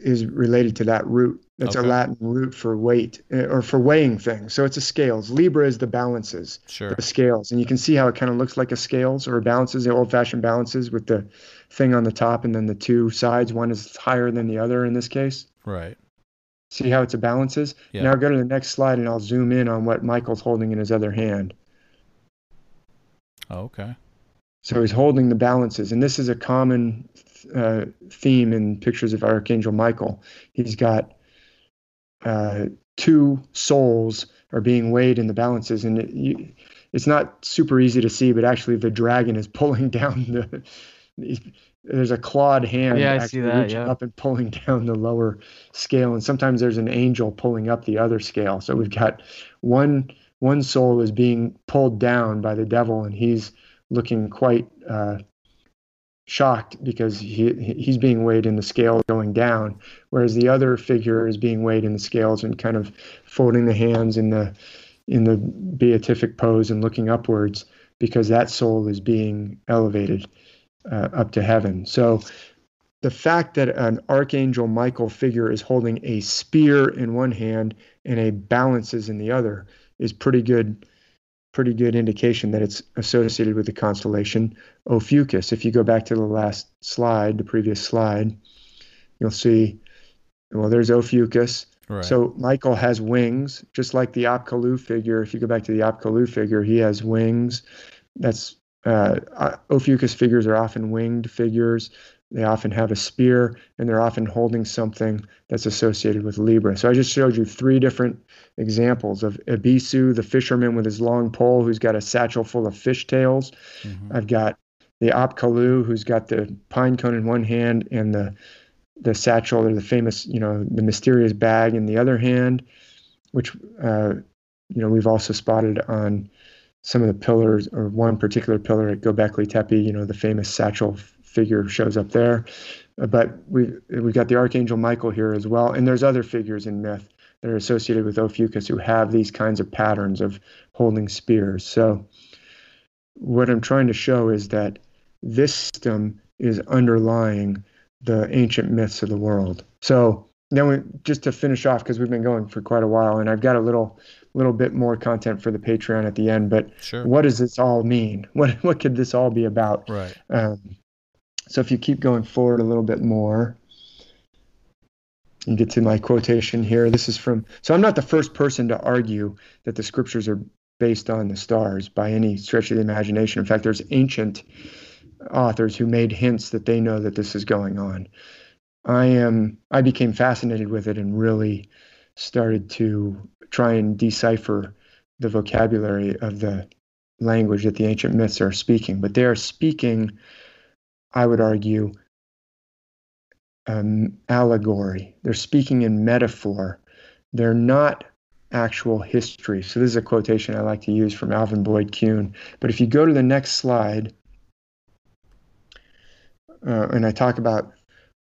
is related to that root. That's okay. a Latin root for weight uh, or for weighing things. So it's a scales. Libra is the balances, sure. the scales, and you can see how it kind of looks like a scales or balances, the old-fashioned balances with the thing on the top and then the two sides. One is higher than the other in this case. Right. See how it's a balances. Yeah. Now go to the next slide, and I'll zoom in on what Michael's holding in his other hand. Oh, okay. So he's holding the balances, and this is a common uh, theme in pictures of Archangel Michael. He's got uh, two souls are being weighed in the balances, and it, you, it's not super easy to see, but actually the dragon is *laughs* pulling down the. There's a clawed hand yeah, see that, yeah. up and pulling *laughs* down the lower scale, and sometimes there's an angel pulling up the other scale. So we've got one one soul is being pulled down by the devil, and he's looking quite uh, shocked because he he's being weighed in the scale going down, whereas the other figure is being weighed in the scales and kind of folding the hands in the in the beatific pose and looking upwards because that soul is being elevated uh, up to heaven. So the fact that an archangel Michael figure is holding a spear in one hand and a balances in the other is pretty good pretty good indication that it's associated with the constellation Ophiuchus. If you go back to the last slide, the previous slide, you'll see, well, there's Ophiuchus. Right. So Michael has wings, just like the Apkallu figure. If you go back to the Apkallu figure, he has wings. That's uh, Ophiuchus figures are often winged figures. They often have a spear, and they're often holding something that's associated with Libra. So I just showed you three different examples of Ebisu, the fisherman with his long pole, who's got a satchel full of fish tails. Mm-hmm. I've got the Apkallu, who's got the pine cone in one hand and the the satchel or the famous, you know, the mysterious bag in the other hand, which uh, you know we've also spotted on some of the pillars or one particular pillar at Gobekli Tepe. You know, the famous satchel figure shows up there. Uh, but we we got the Archangel Michael here as well, and there's other figures in myth that are associated with Ophiuchus who have these kinds of patterns of holding spears. So, what I'm trying to show is that this system is underlying the ancient myths of the world. So, then we just to finish off because we've been going for quite a while, and I've got a little little bit more content for the Patreon at the end. But sure. what does this all mean? *laughs* What what could this all be about? Right. Um, so if you keep going forward a little bit more, you get to my quotation here. This is from, so I'm not the first person to argue that the scriptures are based on the stars by any stretch of the imagination. In fact, there's ancient authors who made hints that they know that this is going on. I am, I became fascinated with it and really started to try and decipher the vocabulary of the language that the ancient myths are speaking. But they are speaking, I would argue, um, allegory. They're speaking in metaphor. They're not actual history. So this is a quotation I like to use from Alvin Boyd Kuhn. But if you go to the next slide, uh, and I talk about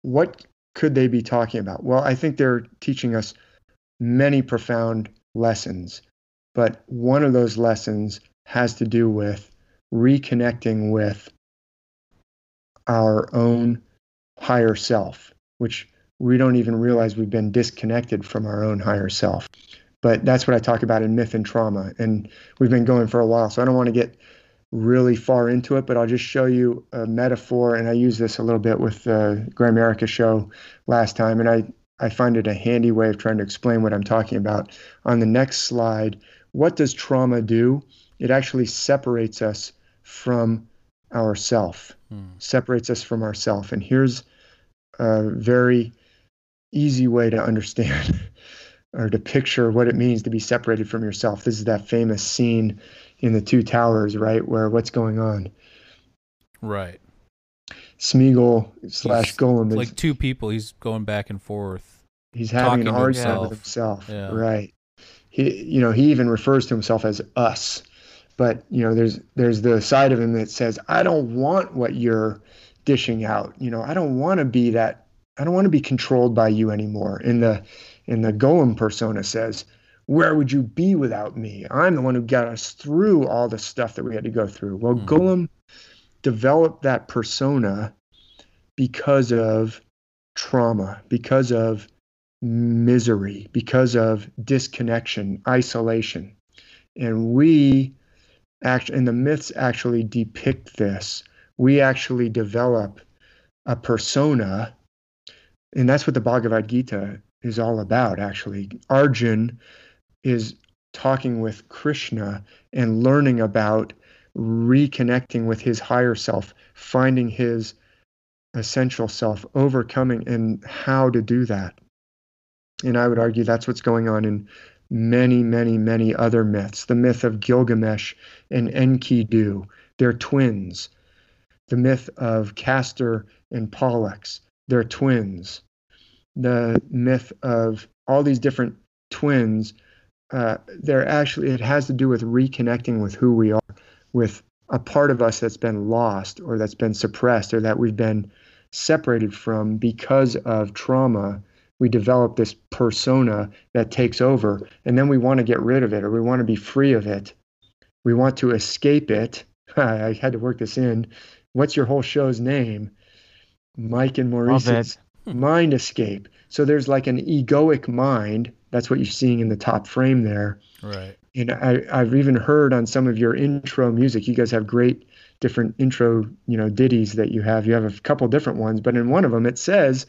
what could they be talking about? Well, I think they're teaching us many profound lessons, but one of those lessons has to do with reconnecting with our own higher self, which we don't even realize we've been disconnected from our own higher self. But that's what I talk about in myth and trauma. And we've been going for a while, so I don't want to get really far into it, but I'll just show you a metaphor. And I use this a little bit with the Grimerica show last time, and I, I find it a handy way of trying to explain what I'm talking about. On the next slide, what does trauma do? It actually separates us from ourself, hmm. separates us from ourself. And here's a very easy way to understand *laughs* or to picture what it means to be separated from yourself. This is that famous scene in the Two Towers, right, where what's going on? Right. Smeagol slash Gollum. is like two people. He's going back and forth. He's having an argument with himself. Yeah. Right. He, you know, he even refers to himself as us. But you know, there's there's the side of him that says, I don't want what you're dishing out. You know, I don't want to be that. I don't want to be controlled by you anymore. And the and the Gollum persona says, where would you be without me? I'm the one who got us through all the stuff that we had to go through. Well, mm. Gollum developed that persona because of trauma, because of misery, because of disconnection, isolation. And we actually, and the myths actually depict this. We actually develop a persona, and that's what the Bhagavad Gita is all about, actually. Arjun is talking with Krishna and learning about reconnecting with his higher self, finding his essential self, overcoming and how to do that. And I would argue that's what's going on in many, many, many other myths. The myth of Gilgamesh and Enkidu, they're twins. The myth of Castor and Pollux, they're twins. The myth of all these different twins uh, they're actually it has to do with reconnecting with who we are, with a part of us that's been lost or that's been suppressed or that we've been separated from because of trauma. We develop this persona that takes over, and then we want to get rid of it or we want to be free of it. We want to escape it. *laughs* I had to work this in. What's your whole show's name? Mike and Maurice's hmm. mind escape. So there's like an egoic mind that's what you're seeing in the top frame there. Right. And I, I've even heard on some of your intro music, you guys have great different intro, you know, ditties that you have. You have a couple different ones, but in one of them it says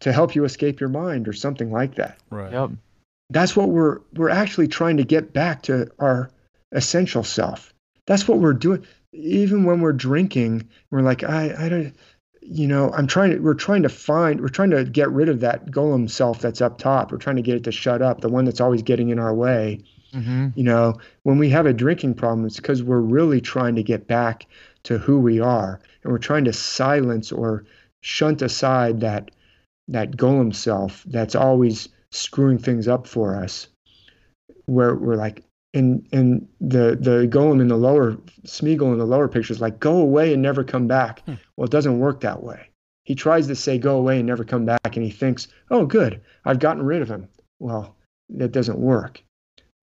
to help you escape your mind or something like that. Right. Yep. That's what we're we're actually trying to get back to our essential self. That's what we're doing. Even when we're drinking, we're like, I, I don't you know, I'm trying to, we're trying to find, we're trying to get rid of that gollum self that's up top. We're trying to get it to shut up, the one that's always getting in our way. Mm-hmm. You know, when we have a drinking problem, it's because we're really trying to get back to who we are, and we're trying to silence or shunt aside that that Gollum self that's always screwing things up for us. Where we're like, and and the the gollum in the lower Smeagol in the lower picture is like go away and never come back. Hmm. Well, it doesn't work that way. He tries to say go away and never come back, and he thinks, oh, good, I've gotten rid of him. Well, that doesn't work.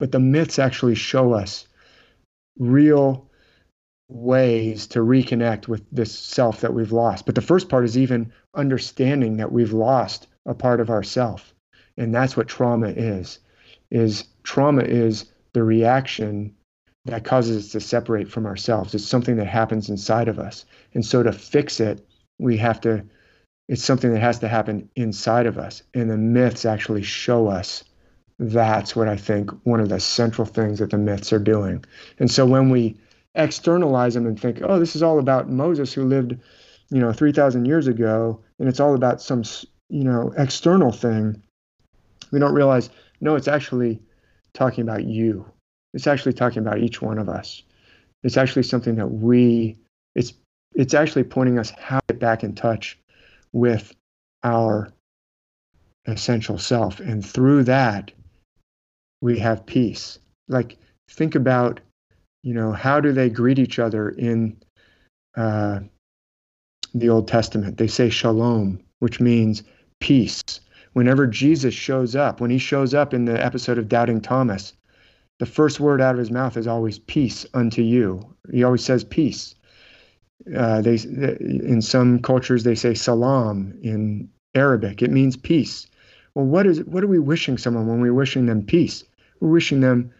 But the myths actually show us real ways to reconnect with this self that we've lost. But the first part is even understanding that we've lost a part of ourself. And that's what trauma is. Is trauma is the reaction that causes us to separate from ourselves. It's something that happens inside of us. And so to fix it, we have to, it's something that has to happen inside of us. And the myths actually show us that's what I think one of the central things that the myths are doing. And so when we externalize them and think, oh, this is all about Moses who lived, you know, 3,000 years ago, and it's all about some, you know, external thing, we don't realize, no, it's actually talking about you. It's actually talking about each one of us. It's actually something that we it's it's actually pointing us how to get back in touch with our essential self. And through that, we have peace. Like think about, you know, how do they greet each other in uh, the Old Testament? They say shalom, which means peace whenever Jesus shows up, when he shows up in the episode of Doubting Thomas, the first word out of his mouth is always peace unto you. He always says peace. Uh, they in some cultures they say salam in Arabic. It means peace. Well, what is what are we wishing someone when we're wishing them peace? We're wishing them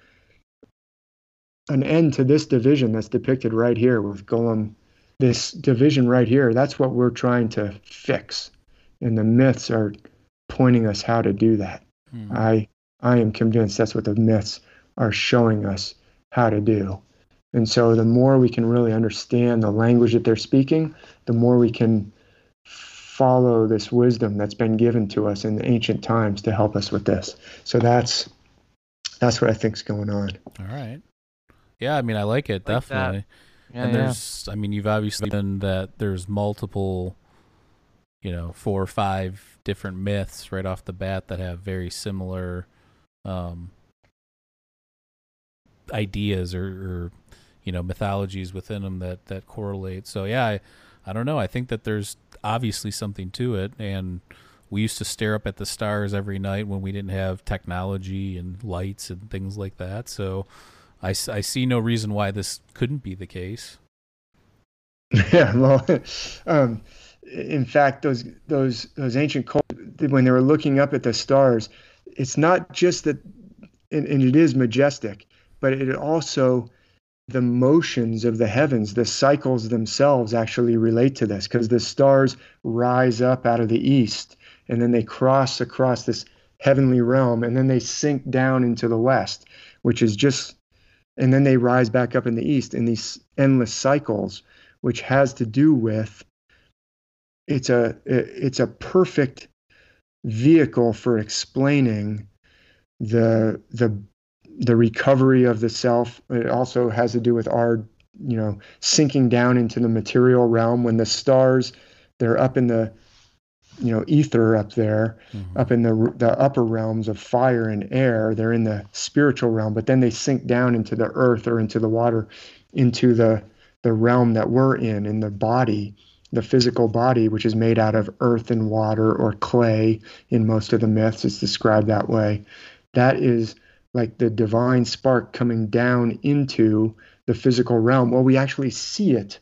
an end to this division that's depicted right here with Gollum. This division right here, that's what we're trying to fix. And the myths are pointing us how to do that. Mm-hmm. I I am convinced that's what the myths are showing us how to do. And so the more we can really understand the language that they're speaking, the more we can follow this wisdom that's been given to us in the ancient times to help us with this. So that's that's what I think's going on. All right. Yeah, I mean, I like it like definitely. Yeah, and there's, yeah. I mean, you've obviously been that there's multiple, you know, four or five different myths right off the bat that have very similar um, ideas or, or, you know, mythologies within them that that correlate. So yeah, I, I don't know. I think that there's obviously something to it, and we used to stare up at the stars every night when we didn't have technology and lights and things like that. So I, I see no reason why this couldn't be the case. *laughs* Yeah, well, *laughs* um, in fact, those those those ancient cultures, when they were looking up at the stars, it's not just that, and, and it is majestic, but it also the motions of the heavens, the cycles themselves actually relate to this because the stars rise up out of the east and then they cross across this heavenly realm and then they sink down into the west, which is just, and then they rise back up in the east in these endless cycles, which has to do with it's a it's a perfect vehicle for explaining the the the recovery of the self. It also has to do with our you know sinking down into the material realm when the stars they're up in the you know ether up there mm-hmm. up in the the upper realms of fire and air. They're in the spiritual realm but then they sink down into the earth or into the water into the the realm that we're in in the body the physical body which is made out of earth and water or clay in most of the myths. It's described that way. That is like the divine spark coming down into the physical realm. Well we actually see it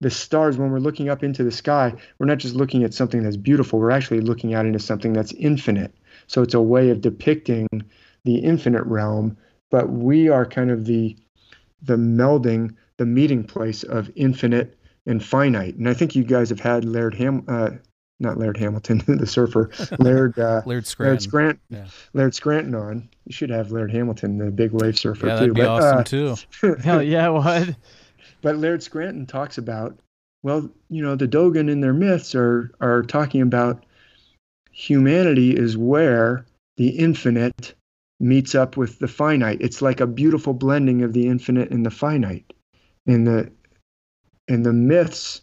the stars when we're looking up into the sky we're not just looking at something that's beautiful we're actually looking out into something that's infinite so it's a way of depicting the infinite realm but we are kind of the the melding the meeting place of infinite and finite and i think you guys have had laird ham uh, not Laird Hamilton, *laughs* the surfer, Laird uh, *laughs* Laird Scranton. Laird Scranton, yeah. Laird Scranton on. You should have Laird Hamilton, the big wave surfer yeah, that'd too. Be but, awesome uh, too. *laughs* Hell yeah, what? But Laird Scranton talks about, well, you know, the Dogon in their myths are are talking about humanity is where the infinite meets up with the finite. It's like a beautiful blending of the infinite and the finite. And the and the myths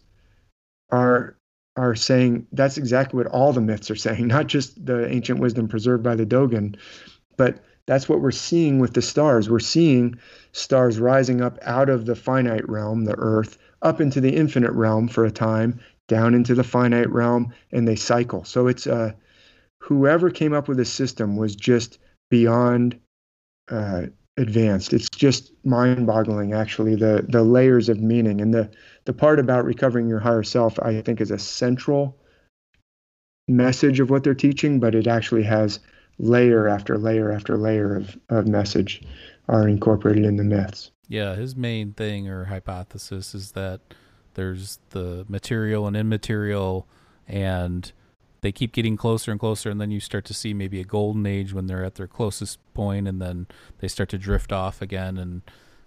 are are saying that's exactly what all the myths are saying, *laughs* not just the ancient wisdom preserved by the Dogon, but that's what we're seeing with the stars. We're seeing stars rising up out of the finite realm, the earth, up into the infinite realm for a time, down into the finite realm, and they cycle. So it's uh, whoever came up with this system was just beyond uh, advanced. It's just mind-boggling, actually, the the layers of meaning and the the part about recovering your higher self. I think is a central message of what they're teaching, but it actually has layer after layer after layer of, of message are incorporated in the myths. Yeah, his main thing or hypothesis is that there's the material and immaterial, and they keep getting closer and closer, and then you start to see maybe a golden age when they're at their closest point, and then they start to drift off again, and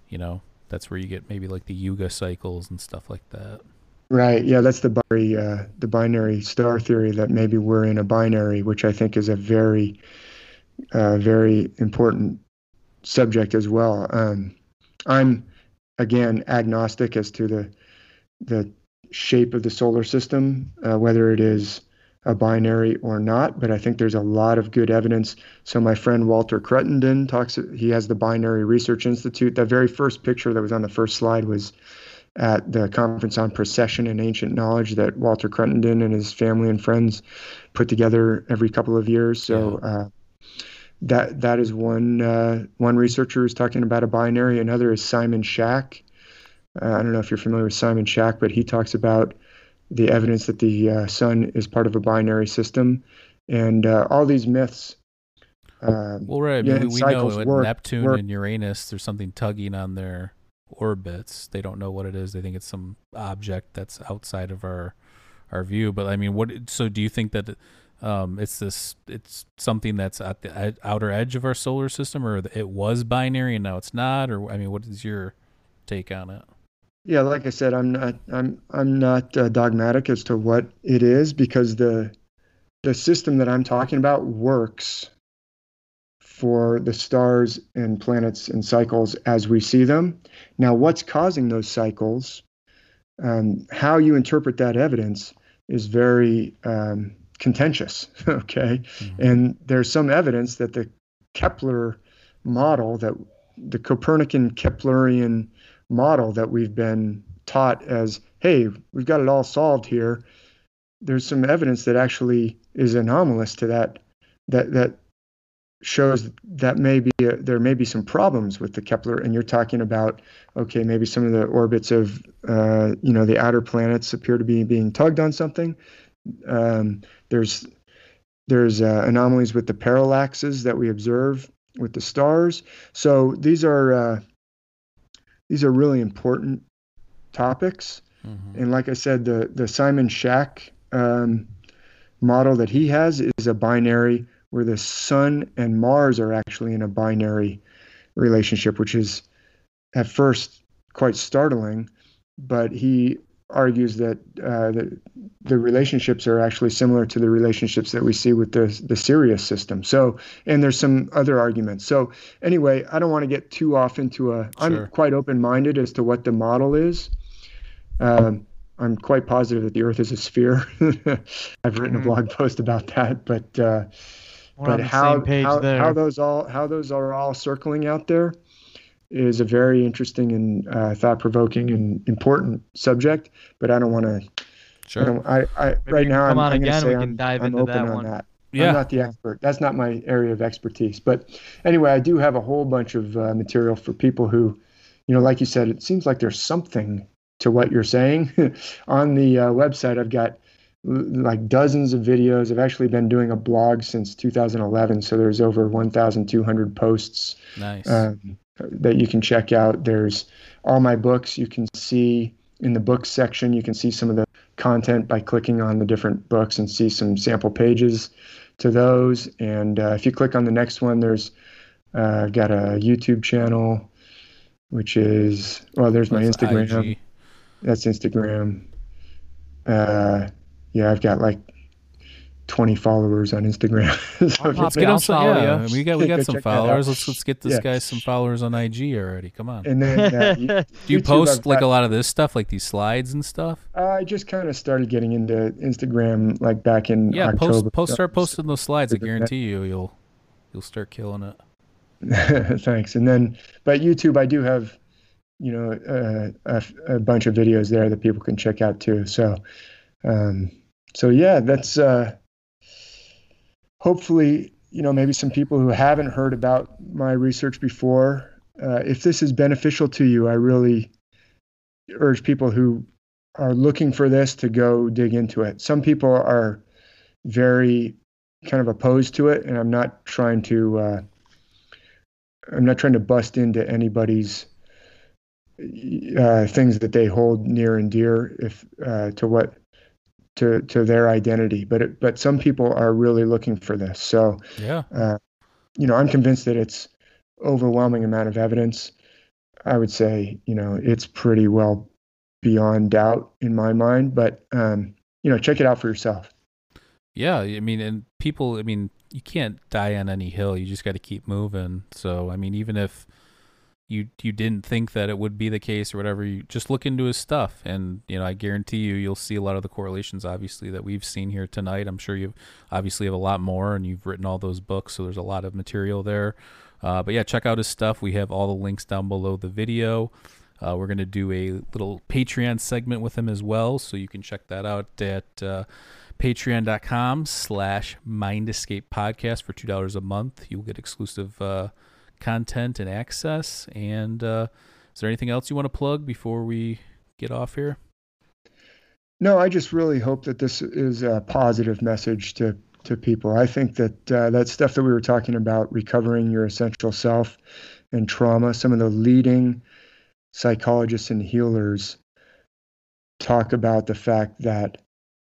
you know that's where you get maybe like the yuga cycles and stuff like that. Right. Yeah, that's the binary, uh, the binary star theory that maybe we're in a binary, which I think is a very, uh, very important subject as well. Um, I'm again agnostic as to the the shape of the solar system, uh, whether it is a binary or not, but I think there's a lot of good evidence. So my friend Walter Cruttenden talks. He has the Binary Research Institute. The very first picture that was on the first slide was at the conference on Precession and ancient knowledge that Walter Cruttenden and his family and friends put together every couple of years. So uh, that that is one uh, one researcher who's talking about a binary. Another is Simon Shack. Uh, I don't know if you're familiar with Simon Shack, but he talks about the evidence that the uh, sun is part of a binary system, and uh, all these myths. Uh, well, right. Yeah, we, we know work, Neptune work. and Uranus, there's something tugging on their orbits. They don't know what it is. They think it's some object that's outside of our our view. But I mean, what? So do you think that um, it's this? It's something that's at the outer edge of our solar system, or it was binary and now it's not? Or I mean, what is your take on it? Yeah, like I said, I'm not I'm I'm not uh, dogmatic as to what it is because the the system that I'm talking about works for the stars and planets and cycles as we see them. Now, what's causing those cycles? Um, how you interpret that evidence is very um, contentious. *laughs* Okay, mm-hmm. and there's some evidence that the Kepler model, that the Copernican Keplerian model that we've been taught as, hey, we've got it all solved here. There's some evidence that actually is anomalous to that. That that shows that maybe a, there may be some problems with the Kepler, and you're talking about okay, maybe some of the orbits of uh, you know the outer planets appear to be being tugged on something. Um, there's there's uh, anomalies with the parallaxes that we observe with the stars. So these are uh, these are really important topics. Mm-hmm. And like I said, the the Simon Shack um, model that he has is a binary where the Sun and Mars are actually in a binary relationship, which is at first quite startling. But he argues that uh, the, the relationships are actually similar to the relationships that we see with the the Sirius system. So, and there's some other arguments. So, anyway, I don't want to get too off into a. am quite open minded as to what the model is. Um, I'm quite positive that the Earth is a sphere. *laughs* I've written a mm-hmm. blog post about that, but uh, but how how, how those all how those are all circling out there is a very interesting and uh, thought provoking and important subject. But I don't want to. Sure. I, I, I right now I'm, I'm going to say I'm, I'm open that on one. that. Yeah. I'm not the expert. That's not my area of expertise. But anyway, I do have a whole bunch of uh, material for people who, you know, like you said, it seems like there's something to what you're saying. *laughs* on the uh, website, I've got like dozens of videos. I've actually been doing a blog since 2011, so there's over 1,200 posts. Nice. Um, that you can check out. There's all my books. You can see in the books section, you can see some of the content by clicking on the different books and see some sample pages to those. And uh, if you click on the next one, there's uh, I've got a YouTube channel, which is well, there's my That's Instagram. IG. That's Instagram. Uh, yeah, I've got like 20 followers on Instagram. *laughs* so let's get him some. Yeah, we got we *laughs* got some followers. Let's let's get this yeah. guy some followers on IG already. Come on. And then uh, *laughs* you, do you post like a lot of this stuff, like these slides and stuff? Uh, I just kind of started getting into Instagram like back in yeah. October. Post post start posting those slides. I guarantee you you'll you'll start killing it. Thanks. And then, but YouTube, I do have you know uh, a, a bunch of videos there that people can check out too. So. Um, so yeah, that's uh, hopefully, you know, maybe some people who haven't heard about my research before, uh, if this is beneficial to you, I really urge people who are looking for this to go dig into it. Some people are very kind of opposed to it, and I'm not trying to. Uh, I'm not trying to bust into anybody's uh, things that they hold near and dear if uh, to what to to their identity. But it, but some people are really looking for this. So yeah, uh, you know, I'm convinced that it's overwhelming amount of evidence. I would say you know it's pretty well beyond doubt in my mind. But um, you know, check it out for yourself. Yeah, I mean, and people, I mean, you can't die on any hill. You just got to keep moving. So, I mean, even if you you didn't think that it would be the case or whatever you just look into his stuff. And you know i guarantee you you'll see a lot of the correlations obviously that we've seen here tonight. I'm sure you obviously have a lot more and you've written all those books so there's a lot of material there. Uh, but yeah check out his stuff. We have all the links down below the video. Uh, we're going to do a little patreon segment with him as well so you can check that out at uh, patreon.com slash mind escape podcast for two dollars a month. You'll get exclusive uh, content and access. And uh, is there anything else you want to plug before we get off here? No, I just really hope that this is a positive message to to people. I think that uh, that stuff that we were talking about, recovering your essential self and trauma, some of the leading psychologists and healers talk about the fact that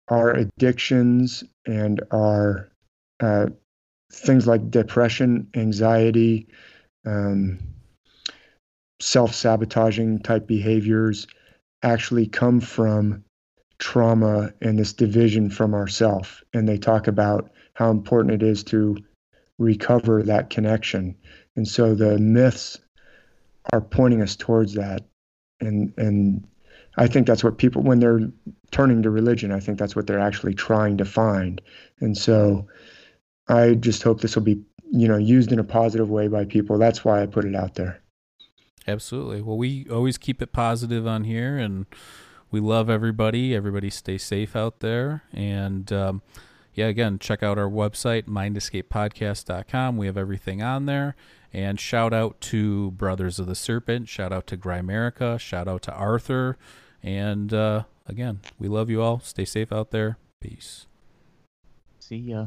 our addictions and our uh, things like depression, anxiety, um, self sabotaging type behaviors actually come from trauma and this division from ourself. And they talk about how important it is to recover that connection. And so the myths are pointing us towards that. And and I think that's what people when they're turning to religion, I think that's what they're actually trying to find. And so I just hope this will be, you know, used in a positive way by people. That's why I put it out there. Absolutely. Well, we always keep it positive on here and we love everybody. Everybody stay safe out there and um, yeah, again, check out our website, mindescapepodcast.com. We have everything on there. And shout out to Brothers of the Serpent. Shout out to Grimerica. Shout out to Arthur. And uh, again, we love you all. Stay safe out there. Peace. See ya.